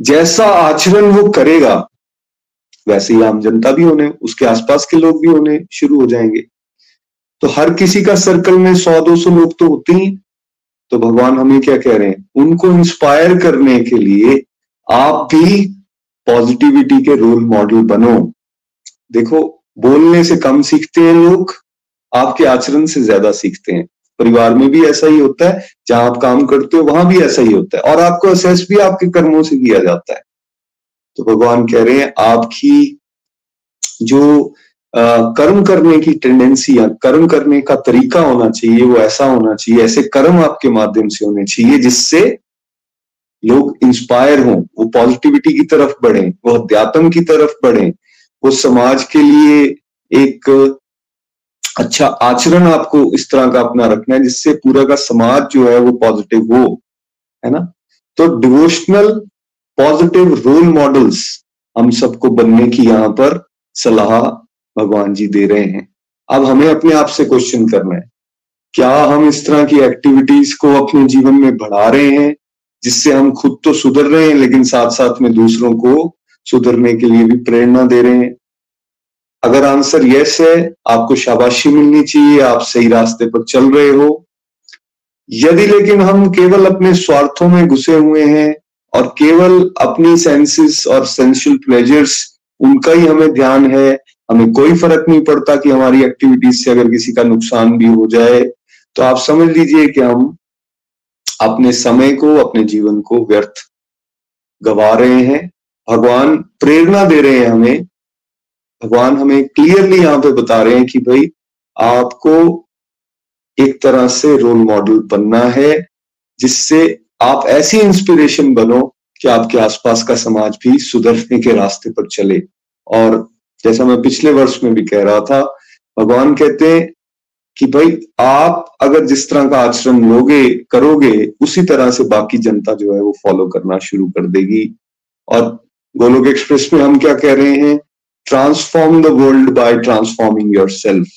[SPEAKER 1] जैसा आचरण वो करेगा, वैसे ही आम जनता भी होने, उसके आसपास के लोग भी होने शुरू हो जाएँगे। तो हर किसी का सर्कल में सौ, दो सौ लोग तो होते ही। तो भगवान हमें क्या कह रहे हैं? उनको इंस्पायर करने के लिए आप भी पॉजिटिविटी के रोल मॉडल बनो। देखो बोलने से कम सीखते हैं लोग आपके आचरण से ज़्यादा सीखते हैं। परिवार में भी ऐसा ही होता है जहाँ आप काम करते हो वहाँ भी ऐसा ही होता है। और आपको असेस भी आपके कर्मों से किया जाता है। तो भगवान कह रहे हैं आपकी जो आ, कर्म करने की टेंडेंसी या कर्म करने का तरीका होना चाहिए वो ऐसा होना चाहिए ऐसे कर्म आपके माध्यम से होने चाहिए जिससे लोग इंस्पायर हों वो पॉजिटिविटी की तरफ़ बढ़े वो अध्यात्म की तरफ़ बढ़े वो समाज के लिए एक अच्छा आचरण आपको इस तरह का अपना रखना है, जिससे पूरा का समाज जो है वो पॉजिटिव हो, है ना? तो डिवोशनल पॉजिटिव रोल मॉडल्स हम सबको बनने की यहाँ पर सलाह भगवान जी दे रहे हैं। अब हमें अपने आप से क्वेश्चन करना है। क्या हम इस तरह की एक्टिविटीज़ को अपने जीवन में बढ़ा रहे हैं, जिससे हम खुद तो सुधर रहे हैं, लेकिन साथ साथ में दूसरों को सुधरने के लिए भी प्रेरणा दे रहे हैं। अगर आंसर यस है, आपको शाबाशी मिलनी चाहिए, आप सही रास्ते पर चल रहे हो। यदि लेकिन हम केवल अपने स्वार्थों में घुसे हुए हैं और केवल अपनी सेंसेस और सेंशुअल प्लेजर्स उनका ही हमें ध्यान है, हमें कोई फ़र्क नहीं पड़ता कि हमारी एक्टिविटीज़ से अगर किसी का नुकसान भी हो जाए तो आप समझ लीजिए कि हम अपने समय को, अपने जीवन को व्यर्थ गवा रहे हैं। भगवान प्रेरणा दे रहे हैं हमें। भगवान हमें क्लियरली यहाँ पे बता रहे हैं कि भाई, आपको एक तरह से रोल मॉडल बनना है, जिससे आप ऐसी इंस्पिरेशन बनो कि आपके आसपास का समाज भी सुधरने के रास्ते पर चले। और जैसा मैं पिछले वर्ष में भी कह रहा था, भगवान कहते हैं कि भाई, आप अगर जिस तरह का आचरण लोगे, करोगे, उसी तरह से बाकी जनता जो है वो फॉलो करना शुरू कर देगी। और गोलोक एक्सप्रेस में हम क्या कह रहे हैं? Transform the world by transforming yourself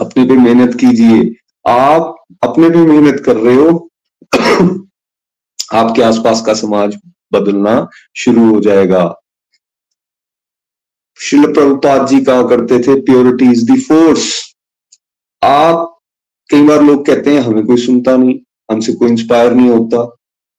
[SPEAKER 1] अपने पे मेहनत कीजिए। आप अपने पे मेहनत कर रहे हो। आपके आसपास का समाज बदलना शुरू हो जाएगा। शिल प्रभुपाद जी कहा करते थे प्योरिटी इज़ द फोर्स आप कई बार लोग कहते हैं, हमें कोई सुनता नहीं, हमसे कोई इंस्पायर नहीं होता।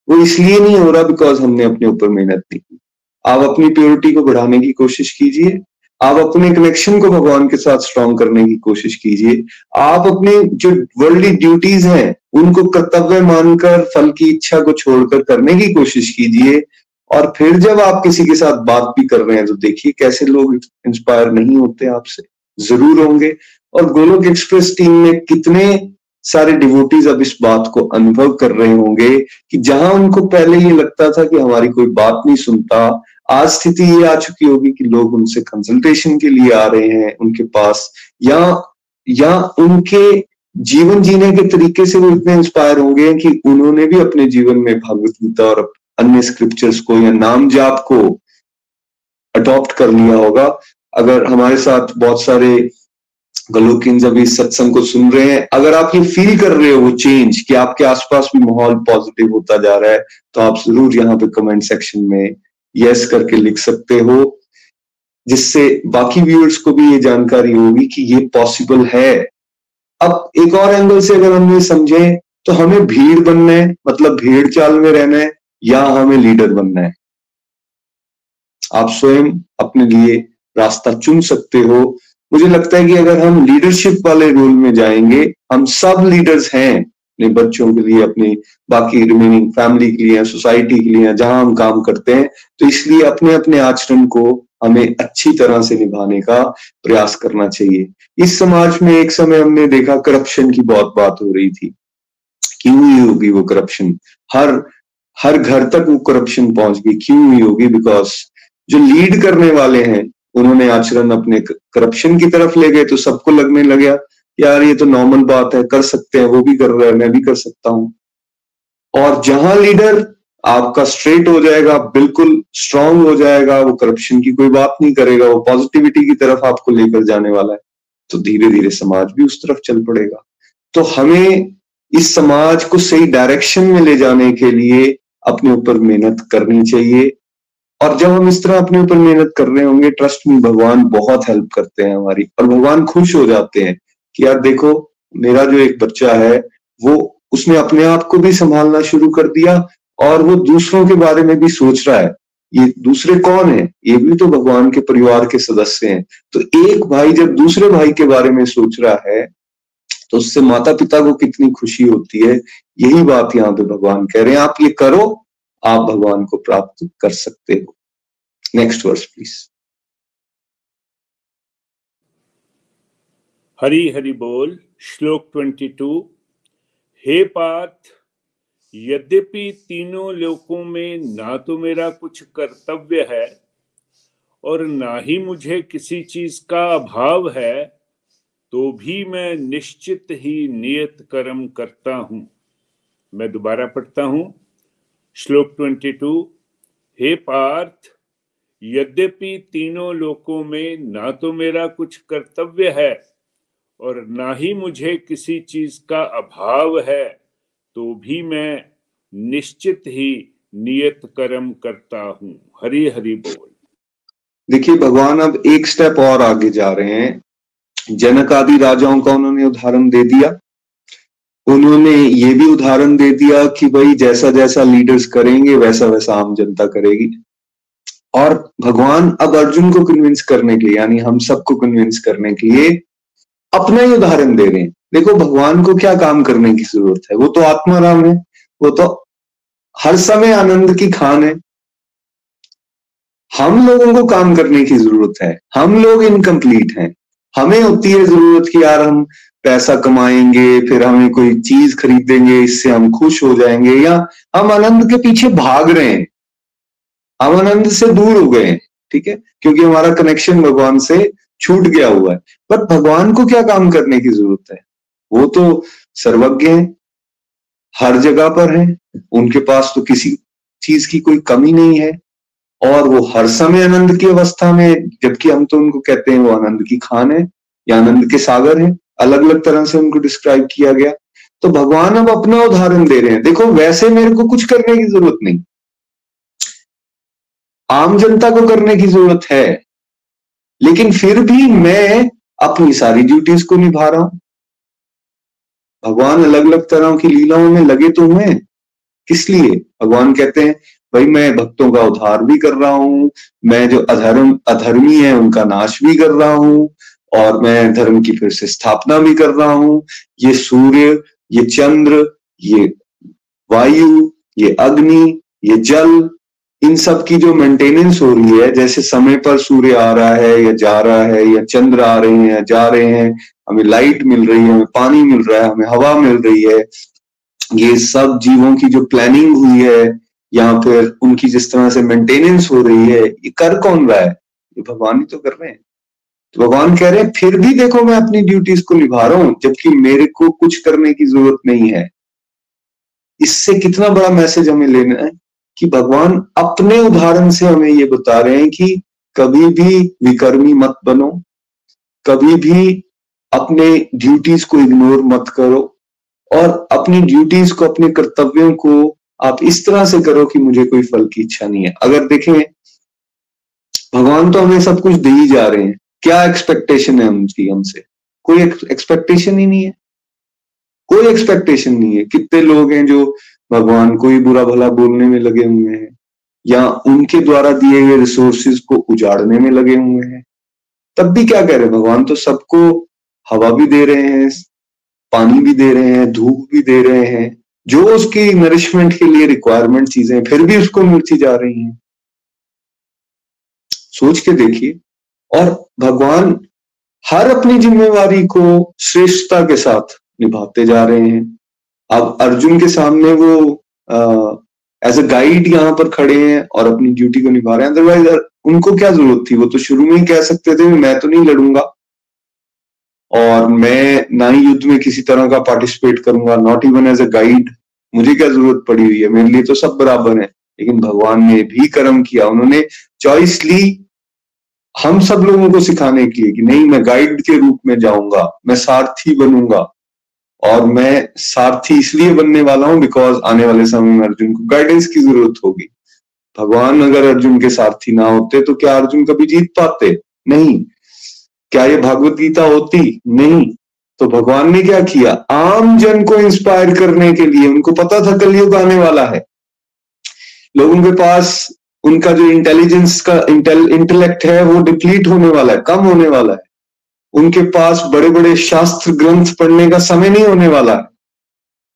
[SPEAKER 1] वो इसलिए नहीं हो रहा बिकॉज़ हमने अपने ऊपर मेहनत नहीं की। आप अपनी प्योरिटी को बढ़ाने की कोशिश कीजिए। आप अपने कनेक्शन को भगवान के साथ स्ट्रॉन्ग करने की कोशिश कीजिए। आप अपने जो वर्ल्डली ड्यूटीज़ हैं, उनको कर्तव्य मानकर, फल की इच्छा को छोड़कर करने की कोशिश कीजिए। और फिर जब आप किसी के साथ बात भी कर रहे हैं तो देखिए कैसे लोग इंस्पायर नहीं होते आपसे। ज़रूर होंगे। और गोलोक एक्सप्रेस टीम में कितने सारे डिवोटीज अब इस बात को अनुभव कर रहे होंगे कि जहाँ उनको पहले ये लगता था कि हमारी कोई बात नहीं सुनता आज स्थिति ये आ चुकी होगी कि लोग उनसे कंसल्टेशन के लिए आ रहे हैं, उनके पास, या या उनके जीवन जीने के तरीके से वो इतने इंस्पायर होंगे कि उन्होंने भी अपने जीवन में भागवत गीता और अन्य स्क्रिप्चर्स को या नाम जाप को अडॉप्ट कर लिया होगा। अगर हमारे साथ बहुत सारे गलोकिन अभी सत्संग को सुन रहे हैं, अगर आप ये फील कर रहे हो वो चेंज कि आपके आसपास भी माहौल पॉजिटिव होता जा रहा है तो आप ज़रूर यहाँ पे कमेंट सेक्शन में यस करके लिख सकते हो। जिससे बाकी व्यूअर्स को भी ये जानकारी होगी कि ये पॉसिबल है। अब एक और एंगल से अगर हम ये समझे तो हमें भीड़ बनना है मतलब भीड़ चाल में रहना है, या हमें लीडर बनना है। आप स्वयं अपने लिए रास्ता चुन सकते हो। मुझे लगता है कि अगर हम लीडरशिप वाले रोल में जाएँगे, हम सब लीडर्स हैं। अपने बच्चों के लिए, अपनी बाकी रिमेनिंग फैमिली के लिए सोसाइटी के लिए, जहाँ हम काम करते हैं तो इसलिए अपने अपने आचरण को हमें अच्छी तरह से निभाने का प्रयास करना चाहिए। इस समाज में एक समय हमने देखा करप्शन की बहुत बात हो रही थी। क्यों हुई होगी वो करप्शन हर हर घर तक वो करप्शन पहुँच गई। क्यों हुई होगी? बिकॉज़ जो लीड करने वाले हैं, उन्होंने आचरण अपने करप्शन की तरफ़ ले गए तो सबको लगने लगा यार, ये तो नॉर्मल बात है, कर सकते हैं, वो भी कर रहा है, मैं भी कर सकता हूँ। और जहाँ लीडर आपका स्ट्रेट हो जाएगा, बिल्कुल स्ट्रांग हो जाएगा, वो करप्शन की कोई बात नहीं करेगा, वो पॉजिटिविटी की तरफ़ आपको लेकर जाने वाला है तो धीरे धीरे समाज भी उस तरफ़ चल पड़ेगा। तो हमें इस समाज को सही डायरेक्शन में ले जाने के लिए अपने ऊपर मेहनत करनी चाहिए। और जब हम इस तरह अपने ऊपर मेहनत कर रहे होंगे ट्रस्ट में भगवान बहुत हेल्प करते हैं हमारी, और भगवान खुश हो जाते हैं। कि यार देखो, मेरा जो एक बच्चा है, वो उसने अपने आप को भी संभालना शुरू कर दिया और वो दूसरों के बारे में भी सोच रहा है। ये दूसरे कौन है? ये भी तो भगवान के परिवार के सदस्य हैं। तो एक भाई जब दूसरे भाई के बारे में सोच रहा है तो उससे माता पिता को कितनी खुशी होती है। यही बात यहाँ पे भगवान कह रहे हैं। आप ये करो, आप भगवान को प्राप्त कर सकते हो। Next verse please
[SPEAKER 2] Hari Hari बोल, श्लोक ट्वेंटी टू। हे पार्थ, यद्यपि तीनों लोकों में ना तो मेरा कुछ कर्तव्य है और ना ही मुझे किसी चीज़ का अभाव है तो भी मैं निश्चित ही नियत कर्म करता हूँ। मैं दोबारा पढ़ता हूँ। श्लोक ट्वेंटी टू। हे पार्थ, यद्यपि तीनों लोकों में ना तो मेरा कुछ कर्तव्य है और ना ही मुझे किसी चीज़ का अभाव है तो भी मैं निश्चित ही नियत कर्म करता हूँ। हरि हरि बोल।
[SPEAKER 1] देखिए, भगवान अब एक स्टेप और आगे जा रहे हैं। जनक आदि राजाओं का उन्होंने उदाहरण दे दिया। उन्होंने ये भी उदाहरण दे दिया कि भाई, जैसा जैसा लीडर्स करेंगे, वैसा वैसा आम जनता करेगी। और भगवान अब अर्जुन को कन्विंस करने के लिए, यानी हम सबको कन्विंस करने के लिए अपना ही उदाहरण दे रहे हैं। देखो, भगवान को क्या काम करने की ज़रूरत है? वो तो आत्माराम है। वो तो हर समय आनंद की खान है। हम लोगों को काम करने की ज़रूरत है। हम लोग इनकम्प्लीट हैं। हमें होती है ज़रूरत कि यार हम पैसा कमाएँगे, फिर हमें कोई चीज़ खरीदेंगे, इससे हम खुश हो जाएँगे या हम आनंद के पीछे भाग रहे हैं। हम आनंद से दूर हो गए हैं, ठीक है? क्योंकि हमारा कनेक्शन भगवान से छूट गया हुआ है। पर भगवान को क्या काम करने की ज़रूरत है? वो तो सर्वज्ञ है, हर जगह पर है, उनके पास तो किसी चीज़ की कोई कमी नहीं है, और वो हर समय आनंद की अवस्था में जबकि हम तो उनको कहते हैं वो आनंद की खान है, या आनंद के सागर है अलग अलग तरह से उनको डिस्क्राइब किया गया। तो भगवान अब अपना उदाहरण दे रहे हैं। देखो, वैसे मेरे को कुछ करने की ज़रूरत नहीं। आम जनता को करने की ज़रूरत है। लेकिन फिर भी मैं अपनी सारी ड्यूटीज़ को निभा रहा हूँ। भगवान अलग अलग तरह की लीलाओं में लगे तो हुए किस लिए? भगवान कहते हैं, भाई, मैं भक्तों का उद्धार भी कर रहा हूँ, मैं जो अधर्म, अधर्मी है, उनका नाश भी कर रहा हूँ, और मैं धर्म की फिर से स्थापना भी कर रहा हूँ। ये सूर्य, ये चंद्र, ये वायु, ये अग्नि, ये जल इन सब की जो मेंटेनेंस हो रही है, जैसे समय पर सूर्य आ रहा है या जा रहा है या चंद्र आ रहे हैं या जा रहे हैं, हमें लाइट मिल रही है, हमें पानी मिल रहा है, हमें हवा मिल रही है, ये सब जीवों की जो प्लानिंग हुई है या फिर उनकी जिस तरह से मेंटेनेंस हो रही है, ये कर कौन रहा है? ये भगवान ही तो कर रहे हैं। तो भगवान कह रहे हैं, फिर भी देखो मैं अपनी ड्यूटीज़ को निभा रहा हूँ, जबकि मेरे को कुछ करने की ज़रूरत नहीं है। इससे कितना बड़ा मैसेज हमें लेना है? कि भगवान अपने उदाहरण से हमें ये बता रहे हैं कि कभी भी विकर्मी मत बनो, कभी भी अपने ड्यूटीज़ को इग्नोर मत करो और अपनी ड्यूटीज़ को, अपने कर्तव्यों को आप इस तरह से करो कि मुझे कोई फल की इच्छा नहीं है। अगर देखें, भगवान तो हमें सब कुछ दे ही जा रहे हैं। क्या एक्सपेक्टेशन है उनकी, हमसे? कोई एक्सपेक्टेशन ही नहीं है। कोई एक्सपेक्टेशन नहीं है। कितने लोग हैं जो भगवान को ही बुरा भला बोलने में लगे हुए हैं, या उनके द्वारा दिए हुए रिसोर्सिस को उजाड़ने में लगे हुए हैं। तब भी क्या कह रहे हैं? भगवान तो सबको हवा भी दे रहे हैं, पानी भी दे रहे हैं, धूप भी दे रहे हैं। जो उसकी नरिशमेंट के लिए रिक्वायरमेंट चीज़ें फिर भी उसको मिलती जा रही हैं। सोच के देखिए। और भगवान हर अपनी जिम्मेवारी को श्रेष्ठता के साथ निभाते जा रहे हैं। अब अर्जुन के सामने वो एज अ गाइड यहाँ पर खड़े हैं और अपनी ड्यूटी को निभा रहे हैं। अदरवाइज़ उनको क्या ज़रूरत थी? वो तो शुरू में ही कह सकते थे, मैं तो नहीं लड़ूँगा। और मैं ना ही युद्ध में किसी तरह का पार्टिसिपेट करूँगा not even as a guide मुझे क्या ज़रूरत पड़ी हुई है? मेरे लिए तो सब बराबर है। लेकिन भगवान ने भी कर्म किया। उन्होंने चॉइस ली हम सब लोगों को सिखाने के लिए कि नहीं, मैं गाइड के रूप में जाऊँगा, मैं सारथी बनूँगा। और मैं सारथी इसलिए बनने वाला हूँ बिकॉज़ आने वाले समय में अर्जुन को गाइडेंस की ज़रूरत होगी। भगवान अगर अर्जुन के सारथी ना होते तो क्या अर्जुन कभी जीत पाते? नहीं। क्या ये भागवत गीता होती? नहीं। तो भगवान ने क्या किया? आम जन को इंस्पायर करने के लिए, उनको पता था कलयुग आने वाला है। लोगों के पास उनका जो इंटेलिजेंस का इंटेलेक्ट है, वो डिप्लीट होने वाला है, कम होने वाला है। उनके पास बड़े बड़े शास्त्र ग्रंथ पढ़ने का समय नहीं होने वाला।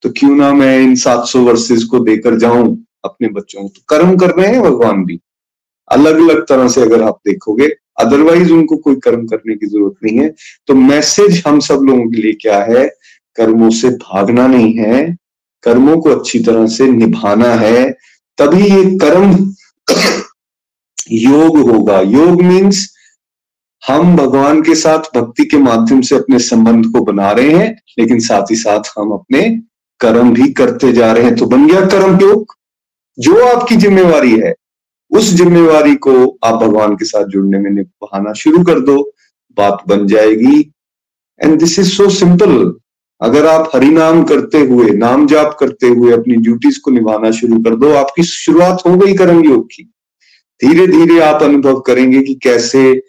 [SPEAKER 1] तो क्यों ना मैं इन 700 वर्सेस को देकर जाऊँ, अपने बच्चों को? तो कर्म कर रहे हैं भगवान भी। अलग अलग तरह से अगर आप देखोगे अदरवाइज़ उनको कोई कर्म करने की ज़रूरत नहीं है। तो मैसेज हम सब लोगों के लिए क्या है? कर्मों से भागना नहीं है। कर्मों को अच्छी तरह से निभाना है। तभी ये कर्म योग होगा। योग मीन्स हम भगवान के साथ भक्ति के माध्यम से अपने संबंध को बना रहे हैं, लेकिन साथ ही साथ हम अपने कर्म भी करते जा रहे हैं। तो बन गया कर्म योग। जो आपकी जिम्मेवारी है, उस जिम्मेवारी को आप भगवान के साथ जुड़ने में निभाना शुरू कर दो। बात बन जाएगी। And this is so simple अगर आप हरि नाम करते हुए, नाम जाप करते हुए अपनी ड्यूटीज़ को निभाना शुरू कर दो, आपकी शुरुआत हो गई कर्म योग की। धीरे धीरे आप अनुभव करेंगे कि कैसे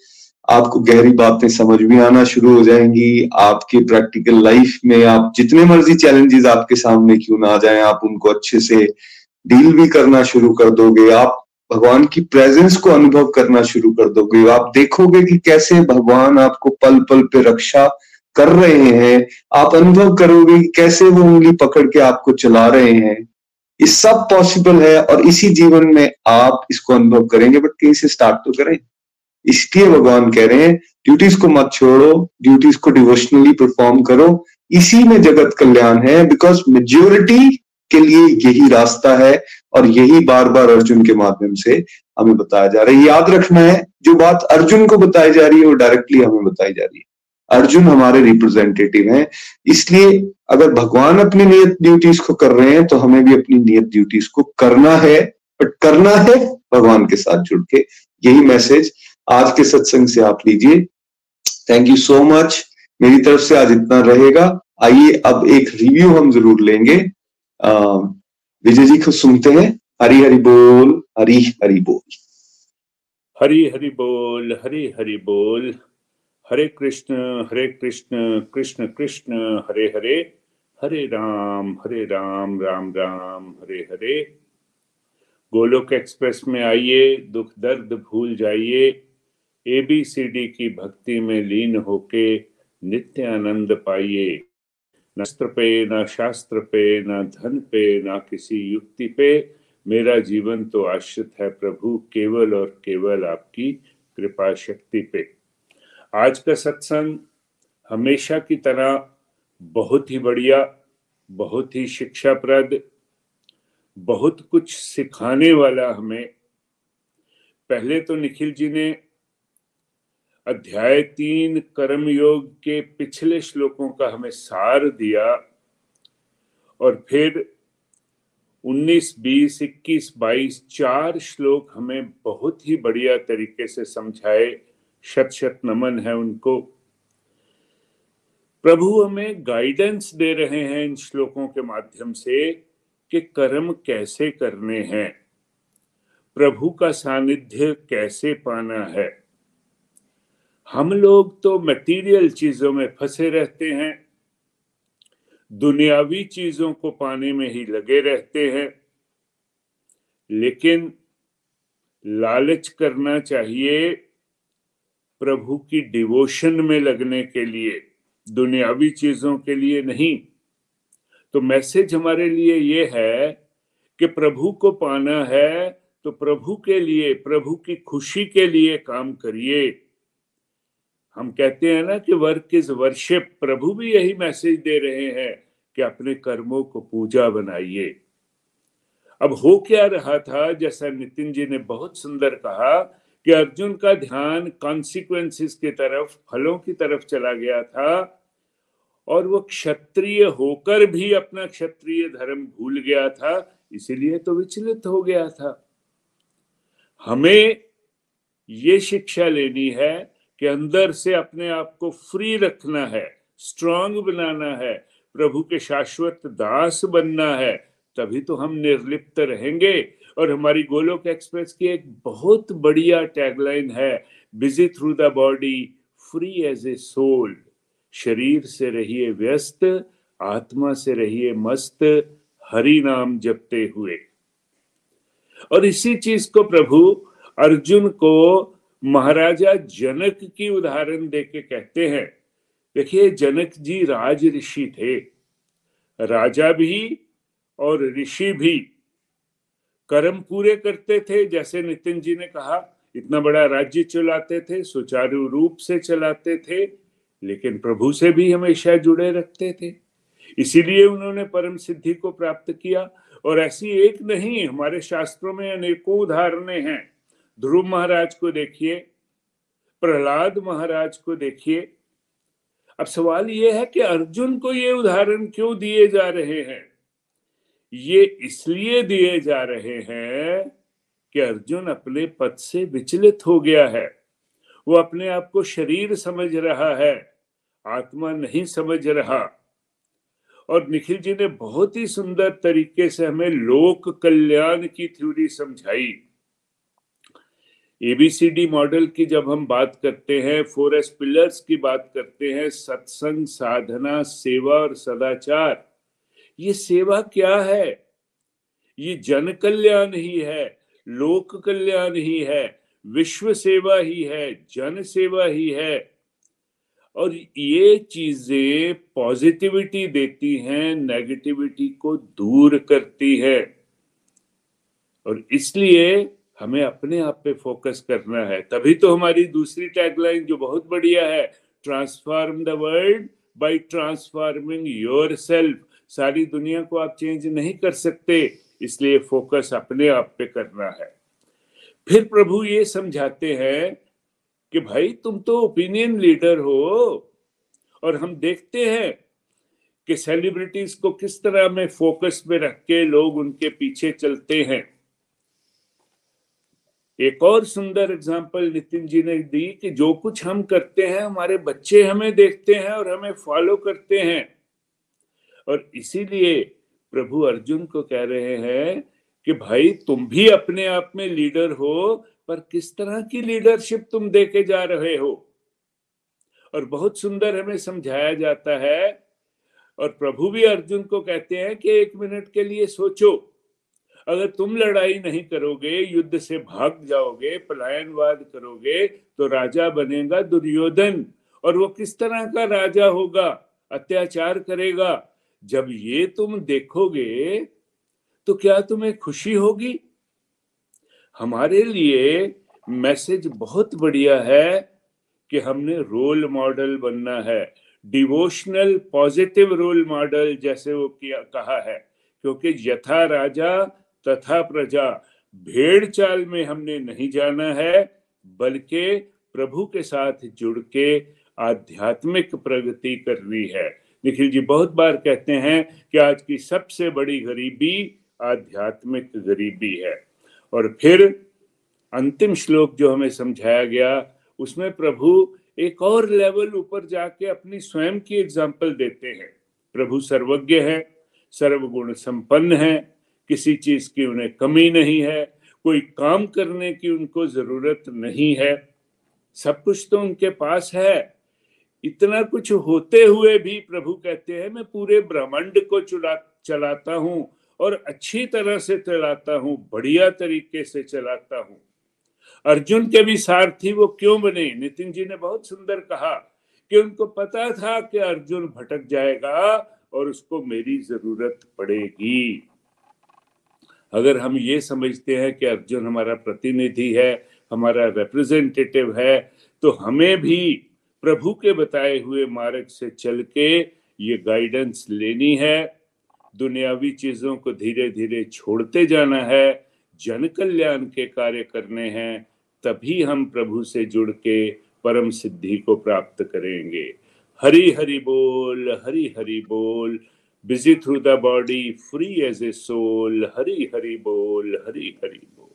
[SPEAKER 1] आपको गहरी बातें समझ में आना शुरू हो जाएँगी। आपके प्रैक्टिकल लाइफ में आप जितने मर्ज़ी चैलेंजेस आपके सामने क्यों ना आ जाए, आप उनको अच्छे से डील भी करना शुरू कर दोगे। आप भगवान की प्रेजेंस को अनुभव करना शुरू कर दोगे। आप देखोगे कि कैसे भगवान आपको पल पल पे रक्षा कर रहे हैं। आप अनुभव करोगे कि कैसे वो उंगली पकड़ के आपको चला रहे हैं। ये सब पॉसिबल है और इसी जीवन में आप इसको अनुभव करेंगे बट कहीं से स्टार्ट तो करें। इसलिए भगवान कह रहे हैं ड्यूटीज़ को मत छोड़ो ड्यूटीज़ को डिवोशनली परफॉर्म करो। इसी में जगत कल्याण है बिकॉज़ मेजोरिटी के लिए यही रास्ता है और यही बार बार अर्जुन के माध्यम से हमें बताया जा रहा है। याद रखना है, जो बात अर्जुन को बताई जा रही है, वो डायरेक्टली हमें बताई जा रही है। अर्जुन हमारे रिप्रेजेंटेटिव हैं, इसलिए अगर भगवान अपनी नियत ड्यूटीज़ को कर रहे हैं तो हमें भी अपनी नियत ड्यूटीज़ को करना है बट करना है भगवान के साथ जुड़ के। यही मैसेज आज के सत्संग से आप लीजिए। थैंक यू सो मच मेरी तरफ़ से आज इतना रहेगा। आइए, अब एक रिव्यू हम ज़रूर लेंगे। विजय जी को सुनते हैं। हरी हरि बोल, हरी हरि बोल।
[SPEAKER 2] हरी हरि बोल, हरी हरि बोल। हरे कृष्ण हरे कृष्ण कृष्ण कृष्ण, हरे हरे। हरे राम हरे राम राम राम, हरे हरे। गोलोक एक्सप्रेस में आइए। दुख दर्द भूल जाइए। एबीसीडी की भक्ति में लीन होके नित्य आनंद पाइए। न अस्त्र पे, न शास्त्र पे, न धन पे, न किसी युक्ति पे। मेरा जीवन तो आश्रित है प्रभु, केवल और केवल आपकी कृपा शक्ति पे। आज का सत्संग हमेशा की तरह बहुत ही बढ़िया, बहुत ही शिक्षाप्रद, बहुत कुछ सिखाने वाला हमें। पहले तो निखिल जी ने अध्याय तीन कर्म योग के पिछले श्लोकों का हमें सार दिया और फिर 19, 20, 21, 22 चार श्लोक हमें बहुत ही बढ़िया तरीके से समझाए। शत शत नमन है उनको। प्रभु हमें गाइडेंस दे रहे हैं इन श्लोकों के माध्यम से कि कर्म कैसे करने हैं। प्रभु का सानिध्य कैसे पाना है? हम लोग तो मटेरियल चीज़ों में फंसे रहते हैं, दुनियावी चीज़ों को पाने में ही लगे रहते हैं, लेकिन लालच करना चाहिए प्रभु की डिवोशन में लगने के लिए, दुनियावी चीज़ों के लिए नहीं। तो मैसेज हमारे लिए ये है कि प्रभु को पाना है तो प्रभु के लिए, प्रभु की खुशी के लिए काम करिए। हम कहते हैं ना कि वर्क इज़ वर्शिप प्रभु भी यही मैसेज दे रहे हैं कि अपने कर्मों को पूजा बनाइए। अब हो क्या रहा था? जैसा नितिन जी ने बहुत सुंदर कहा कि अर्जुन का ध्यान कॉन्सिक्वेंसेस की तरफ़, फलों की तरफ़ चला गया था और वो क्षत्रिय होकर भी अपना क्षत्रिय धर्म भूल गया था, इसीलिए तो विचलित हो गया था। हमें ये शिक्षा लेनी है कि अंदर से अपने आप को फ्री रखना है स्ट्रांग बनाना है, प्रभु के शाश्वत दास बनना है, तभी तो हम निर्लिप्त रहेंगे। और हमारी गोलोक एक्सप्रेस की एक बहुत बढ़िया टैगलाइन है busy through the body free as a soul शरीर से रहिए व्यस्त, आत्मा से रहिए मस्त, हरि नाम जपते हुए। और इसी चीज़ को प्रभु अर्जुन को महाराजा जनक की उदाहरण देके कहते हैं, देखिए, जनक जी राज ऋषि थे। राजा भी और ऋषि भी कर्म पूरे करते थे, जैसे नितिन जी ने कहा। इतना बड़ा राज्य चलाते थे, सुचारू रूप से चलाते थे, लेकिन प्रभु से भी हमेशा जुड़े रखते थे। इसीलिए उन्होंने परम सिद्धि को प्राप्त किया। और ऐसी एक नहीं, हमारे शास्त्रों में अनेकों उदाहरणें हैं। ध्रुव महाराज को देखिए, प्रहलाद महाराज को देखिए। अब सवाल यह है कि अर्जुन को ये उदाहरण क्यों दिए जा रहे हैं? ये इसलिए दिए जा रहे हैं कि अर्जुन अपने पद से विचलित हो गया है। वो अपने आप को शरीर समझ रहा है, आत्मा नहीं समझ रहा। और निखिल जी ने बहुत ही सुंदर तरीके से हमें लोक कल्याण की थ्योरी समझाई। एबीसीडी मॉडल की जब हम बात करते हैं फोर एस पिलर्स की बात करते हैं, सत्संग, साधना, सेवा और सदाचार, ये सेवा क्या है? ये जन कल्याण ही है, लोक कल्याण ही है, विश्व सेवा ही है, जन सेवा ही है। और ये चीज़ें पॉजिटिविटी देती हैं नेगेटिविटी को दूर करती है। और इसलिए हमें अपने आप पे फोकस करना है। तभी तो हमारी दूसरी टैगलाइन जो बहुत बढ़िया है transform the world by transforming yourself सारी दुनिया को आप चेंज नहीं कर सकते, इसलिए फोकस अपने आप पे करना है। फिर प्रभु ये समझाते हैं कि भाई, तुम तो ओपिनियन लीडर हो, और हम देखते हैं कि सेलिब्रिटीज को किस तरह में फोकस में रख के लोग उनके पीछे चलते हैं। एक और सुंदर एग्ज़ाम्पल नितिन जी ने दी कि जो कुछ हम करते हैं, हमारे बच्चे हमें देखते हैं और हमें फॉलो करते हैं। और इसीलिए प्रभु अर्जुन को कह रहे हैं कि भाई, तुम भी अपने आप में लीडर हो, पर किस तरह की लीडरशिप तुम देके जा रहे हो? और बहुत सुंदर हमें समझाया जाता है। और प्रभु भी अर्जुन को कहते हैं कि एक मिनट के लिए सोचो। अगर तुम लड़ाई नहीं करोगे, युद्ध से भाग जाओगे, पलायनवाद करोगे तो राजा बनेगा दुर्योधन। और वो किस तरह का राजा होगा? अत्याचार करेगा। जब ये तुम देखोगे तो क्या तुम्हें खुशी होगी? हमारे लिए मैसेज बहुत बढ़िया है कि हमने रोल मॉडल बनना है। डिवोशनल पॉजिटिव रोल मॉडल जैसे वो किया, कहा है। क्योंकि यथा राजा तथा प्रजा भेड़ चाल में हमने नहीं जाना है, बल्कि प्रभु के साथ जुड़ के आध्यात्मिक प्रगति करनी है। निखिल जी, बहुत बार कहते हैं कि आज की सबसे बड़ी गरीबी आध्यात्मिक गरीबी है। और फिर अंतिम श्लोक जो हमें समझाया गया, उसमें प्रभु एक और लेवल ऊपर जाके अपनी स्वयं की एग्ज़ाम्पल देते हैं। प्रभु सर्वज्ञ है, सर्वगुण संपन्न है किसी चीज़ की उन्हें कमी नहीं है, कोई काम करने की उनको ज़रूरत नहीं है। सब कुछ तो उनके पास है। इतना कुछ होते हुए भी प्रभु कहते हैं, मैं पूरे ब्रह्मांड को चुला, चलाता हूँ और अच्छी तरह से चलाता हूँ, बढ़िया तरीके से चलाता हूँ। अर्जुन के भी सारथी वो क्यों बने? नितिन जी ने बहुत सुंदर कहा कि उनको पता था कि अर्जुन भटक जाएगा और उसको मेरी ज़रूरत पड़ेगी। अगर हम ये समझते हैं कि अर्जुन हमारा प्रतिनिधि है, हमारा रिप्रेजेंटेटिव है तो हमें भी प्रभु के बताए हुए मार्ग से चल के ये गाइडेंस लेनी है। दुनियावी चीज़ों को धीरे धीरे छोड़ते जाना है, जन कल्याण के कार्य करने हैं, तभी हम प्रभु से जुड़ के परम सिद्धि को प्राप्त करेंगे। हरि हरि बोल हरि हरि बोल busy through the body, free as a soul. Hari Hari Bol, Hari Hari Bol.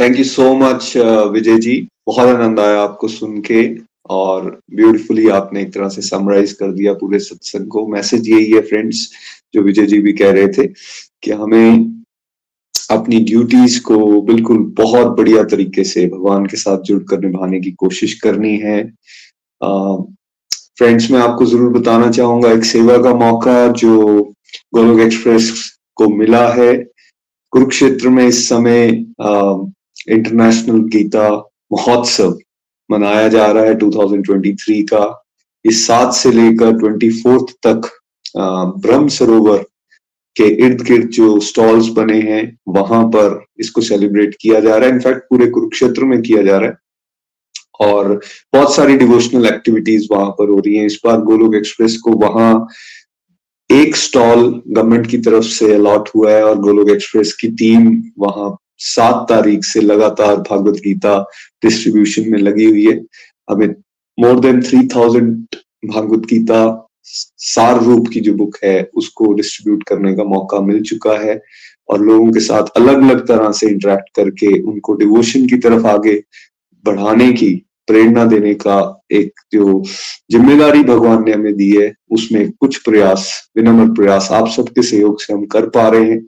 [SPEAKER 1] Thank you so much Vijay ji बहुत आनंद आया आपको सुन के और ब्यूटीफुली आपने एक तरह से समराइज कर दिया पूरे सत्संग को मैसेज यही है फ्रेंड्स जो विजय जी भी कह रहे थे कि हमें अपनी ड्यूटीज़ को बिल्कुल बहुत बढ़िया तरीके से भगवान के साथ जुड़कर निभाने की कोशिश करनी है फ्रेंड्स मैं आपको ज़रूर बताना चाहूँगा, एक सेवा का मौका जो गोलोक एक्सप्रेस को मिला है। कुरुक्षेत्र में इस समय इंटरनेशनल गीता महोत्सव मनाया जा रहा है 2023 का। इस सात से लेकर ट्वेंटी फोर्थ तक ब्रह्म सरोवर के इर्द गिर्द जो स्टॉल्स बने हैं, वहाँ पर इसको सेलिब्रेट किया जा रहा है। इनफैक्ट पूरे कुरुक्षेत्र में किया जा रहा है। और बहुत सारी डिवोशनल एक्टिविटीज़ वहाँ पर हो रही हैं। इस बार गोलोक एक्सप्रेस को वहाँ एक स्टॉल गवर्नमेंट की तरफ़ से अलॉट हुआ है और गोलोक एक्सप्रेस की टीम वहाँ सात तारीख से लगातार भागवत गीता डिस्ट्रीब्यूशन में लगी हुई है। हमें more than three thousand Bhagavad Gita सार रूप की जो बुक है, उसको डिस्ट्रीब्यूट करने का मौका मिल चुका है और लोगों के साथ अलग अलग तरह से इंटरेक्ट करके उनको डिवोशन की तरफ़ आगे बढ़ाने की प्रेरणा देने का एक जो ज़िम्मेदारी भगवान ने हमें दी है, उसमें कुछ प्रयास, विनम्र प्रयास आप सबके सहयोग से हम कर पा रहे हैं।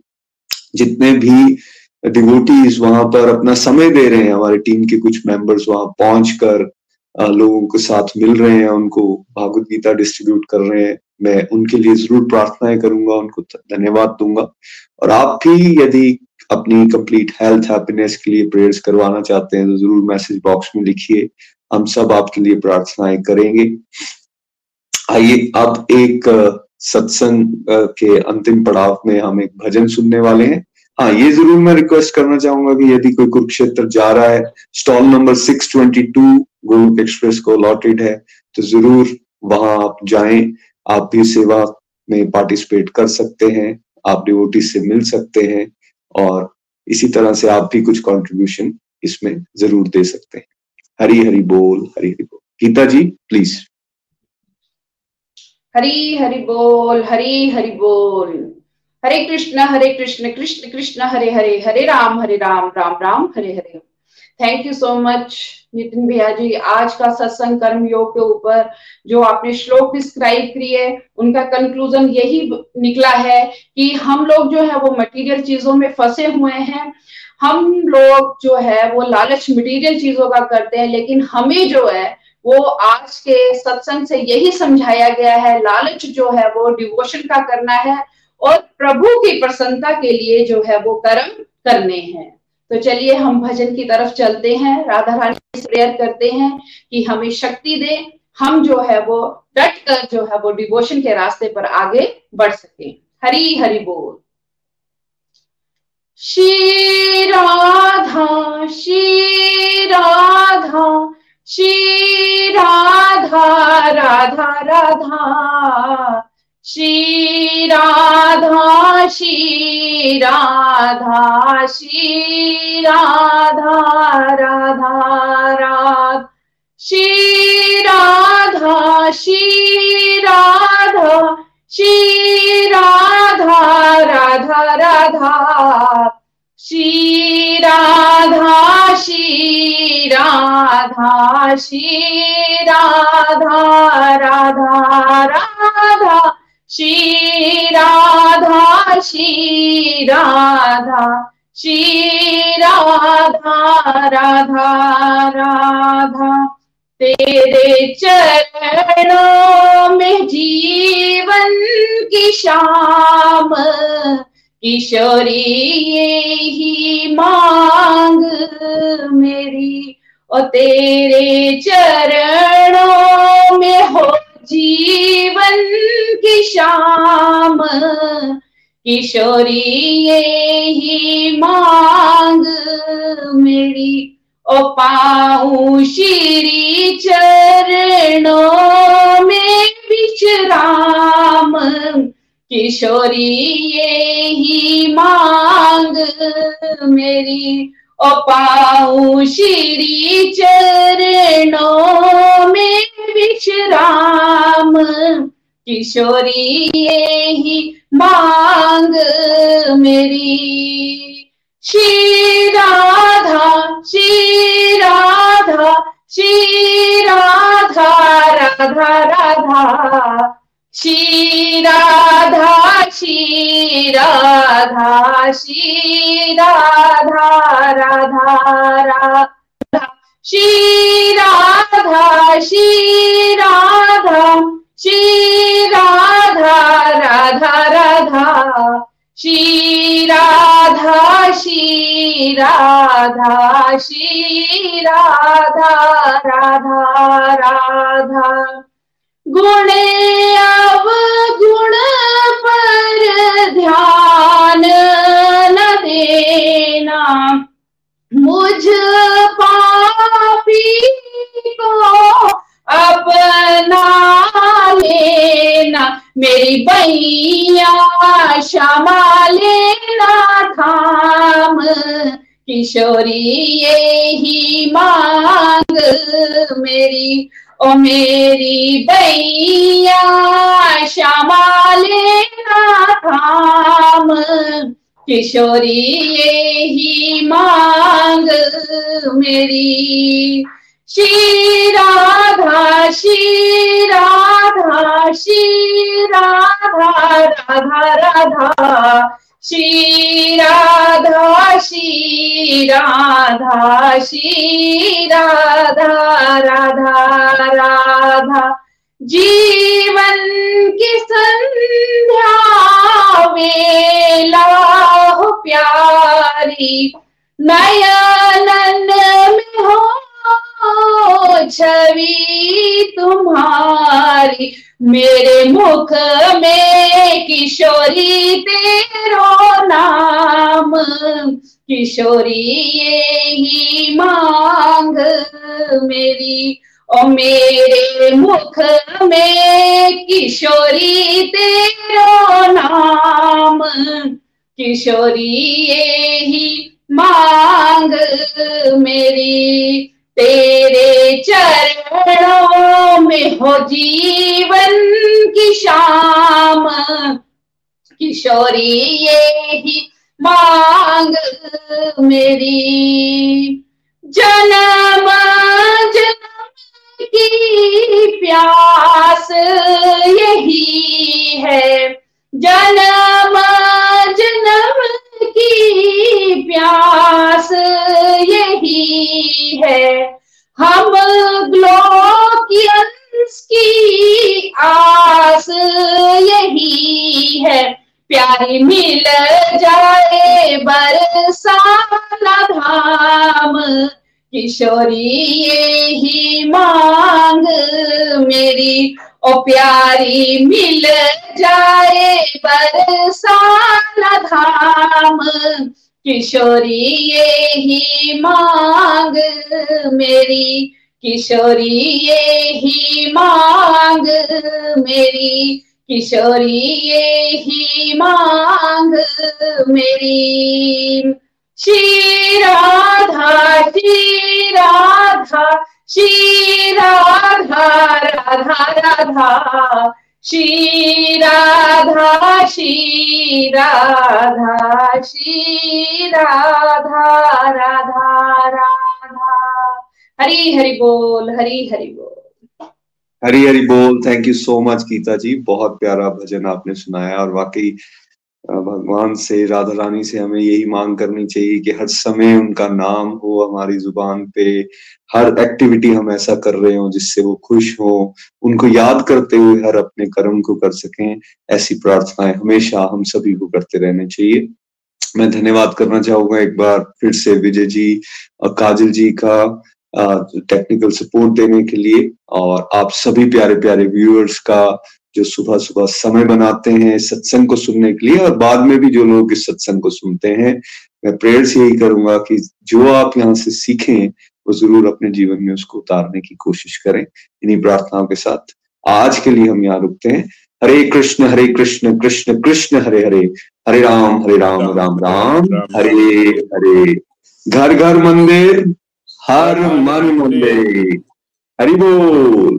[SPEAKER 1] जितने भी डिवोटीज वहाँ पर अपना समय दे रहे हैं, हमारी टीम के कुछ मेंबर्स वहाँ पहुँच कर लोगों के साथ मिल रहे हैं, उनको भागवत गीता डिस्ट्रीब्यूट कर रहे हैं। मैं उनके लिए ज़रूर प्रार्थनाएँ करूँगा, उनको धन्यवाद दूँगा। और आप भी यदि अपनी कंप्लीट हेल्थ हैप्पीनेस के लिए प्रेयर्स करवाना चाहते हैं तो ज़रूर मैसेज बॉक्स में लिखिए। हम सब आपके लिए प्रार्थनाएँ करेंगे। आइए, अब एक सत्संग के अंतिम पड़ाव में हम एक भजन सुनने वाले हैं। हाँ ये ज़रूर मैं रिक्वेस्ट करना चाहूँगा कि यदि कोई कुरुक्षेत्र जा रहा है स्टॉल नंबर 622 गुरु एक्सप्रेस को अलॉटेड है तो ज़रूर वहाँ आप जाएँ। आप भी सेवा में पार्टिसिपेट कर सकते हैं, आप डिवोटी से मिल सकते हैं। और इसी तरह से आप भी कुछ कंट्रीब्यूशन इसमें ज़रूर दे सकते हैं। हरी हरी बोल, हरी हरी बोल। गीता जी प्लीज़
[SPEAKER 3] हरी हरि बोल, हरी हरि बोल। Hare Krishna Hare Krishna Krishna Krishna, Hare Hare Hare Ram Hare Ram Ram Ram, Hare Hare. Thank you so much Nitin भैया जी, आज का सत्संग कर्म योग के ऊपर जो आपने श्लोक डिस्क्राइब किए, उनका कंक्लूजन यही निकला है कि हम लोग जो है वो मटेरियल चीज़ों में फंसे हुए हैं। हम लोग जो है वो लालच मटेरियल चीज़ों का करते हैं, लेकिन हमें जो है वो आज के सत्संग से यही समझाया गया है, लालच जो है वो डिवोशन का करना है और प्रभु की प्रसन्नता के लिए जो है वो कर्म करने हैं। तो चलिए हम भजन की तरफ़ चलते हैं। राधा रानी प्रेयर करते हैं कि हमें शक्ति दे, हम जो है वो डट कर जो है वो डिवोशन के रास्ते पर आगे बढ़ सके। हरी, हरि बोल। श्री राधा श्री राधा श्री राधा राधा राधा। श्री राधा श्री राधा श्री राधा। राधा राधा श्री राधा श्री राधा। श्री राधा राधा राधा श्री राधा श्री राधा श्री राधा राधा राधा। श्री राधा श्री राधा श्री राधा। राधा राधा तेरे चरणों में जीवन की शाम किशोरी, ये ही मांग मेरी। और तेरे चरणों में हो जीवन की शाम किशोरी ये ही मांग मेरी। ओ पाऊ श्री चरणों में विश्राम किशोरी ये ही मांग मेरी। पाऊ श्री चरणों में विश्राम। किशोरी ही मांग मेरी। श्री राधा श्री राधा श्री राधा राधा राधा। श्री राधा श्री राधा श्री राधा राधा राधा। श्री राधा श्री राधा श्री राधा राधा राधा। श्री राधा श्री राधा श्री राधा राधा राधा। गुण अवगुण पर ध्यान न देना। मुझ पापी को अपना लेना। मेरी बैया क्षमा लेना थाम किशोरी यही मांग मेरी ओ मेरी बैया क्षमा लेना थाम किशोरी यही मांग मेरी। श्री राधा श्री राधा राधा राधा राधा। श्री राधा श्री राधा श्री राधा। राधा राधा जीवन की संध्या हो प्यारी नयनन छवि तुम्हारी, मेरे मुख में किशोरी, तेरो नाम। किशोरी, ये ही मांग मेरी। और मेरे मुख में किशोरी, तेरो नाम। किशोरी यही मांग मेरी। तेरे चरणों में हो जीवन की शाम। किशोरी, ये ही मांग मेरी। जन्म जन्म की प्यास यही है। जन्म जन्म की प्यास यही है। हम ग्लोकियंस की आस यही है। प्यारी मिल जाए बरसाना धाम, किशोरी यही मांग मेरी। ओ प्यारी मिल जाए बरसाना धाम। किशोरी यही मांग मेरी। किशोरी, ये ही मांग मेरी। किशोरी, ये ही मांग मेरी। श्री राधा श्री राधा। राधा राधा, श्री राधा श्री राधा श्री राधा राधा राधा। हरी, हरि बोल, हरी, हरि बोल।
[SPEAKER 1] हरी हरी बोल। Thank you so much Gita ji. बहुत प्यारा भजन आपने सुनाया और वाकई भगवान से राधा रानी से हमें यही मांग करनी चाहिए कि हर समय उनका नाम हो हमारी ज़ुबान पे। हर एक्टिविटी हम ऐसा कर रहे हो जिससे वो खुश हो। उनको याद करते हुए हर अपने कर्म को कर सकें। ऐसी प्रार्थनाएँ हमेशा हम सभी को करते रहने चाहिए। मैं धन्यवाद करना चाहूँगा एक बार फिर से विजय जी और काजल जी का टेक्निकल सपोर्ट देने के लिए। और आप सभी प्यारे प्यारे व्यूअर्स का जो सुबह सुबह समय बनाते हैं सत्संग को सुनने के लिए और बाद में भी जो लोग इस सत्संग को सुनते हैं मैं प्रेयर से यही करूँगा कि जो आप यहाँ से सीखें वो ज़रूर अपने जीवन में उसको उतारने की कोशिश करें। इन्हीं प्रार्थनाओं के साथ आज के लिए हम यहाँ रुकते हैं। हरे कृष्ण हरे कृष्ण कृष्ण कृष्ण हरे हरे। हरे राम हरे राम राम राम हरे हरे। घर घर मंदिर हर मन मंदिर। हरि बोल।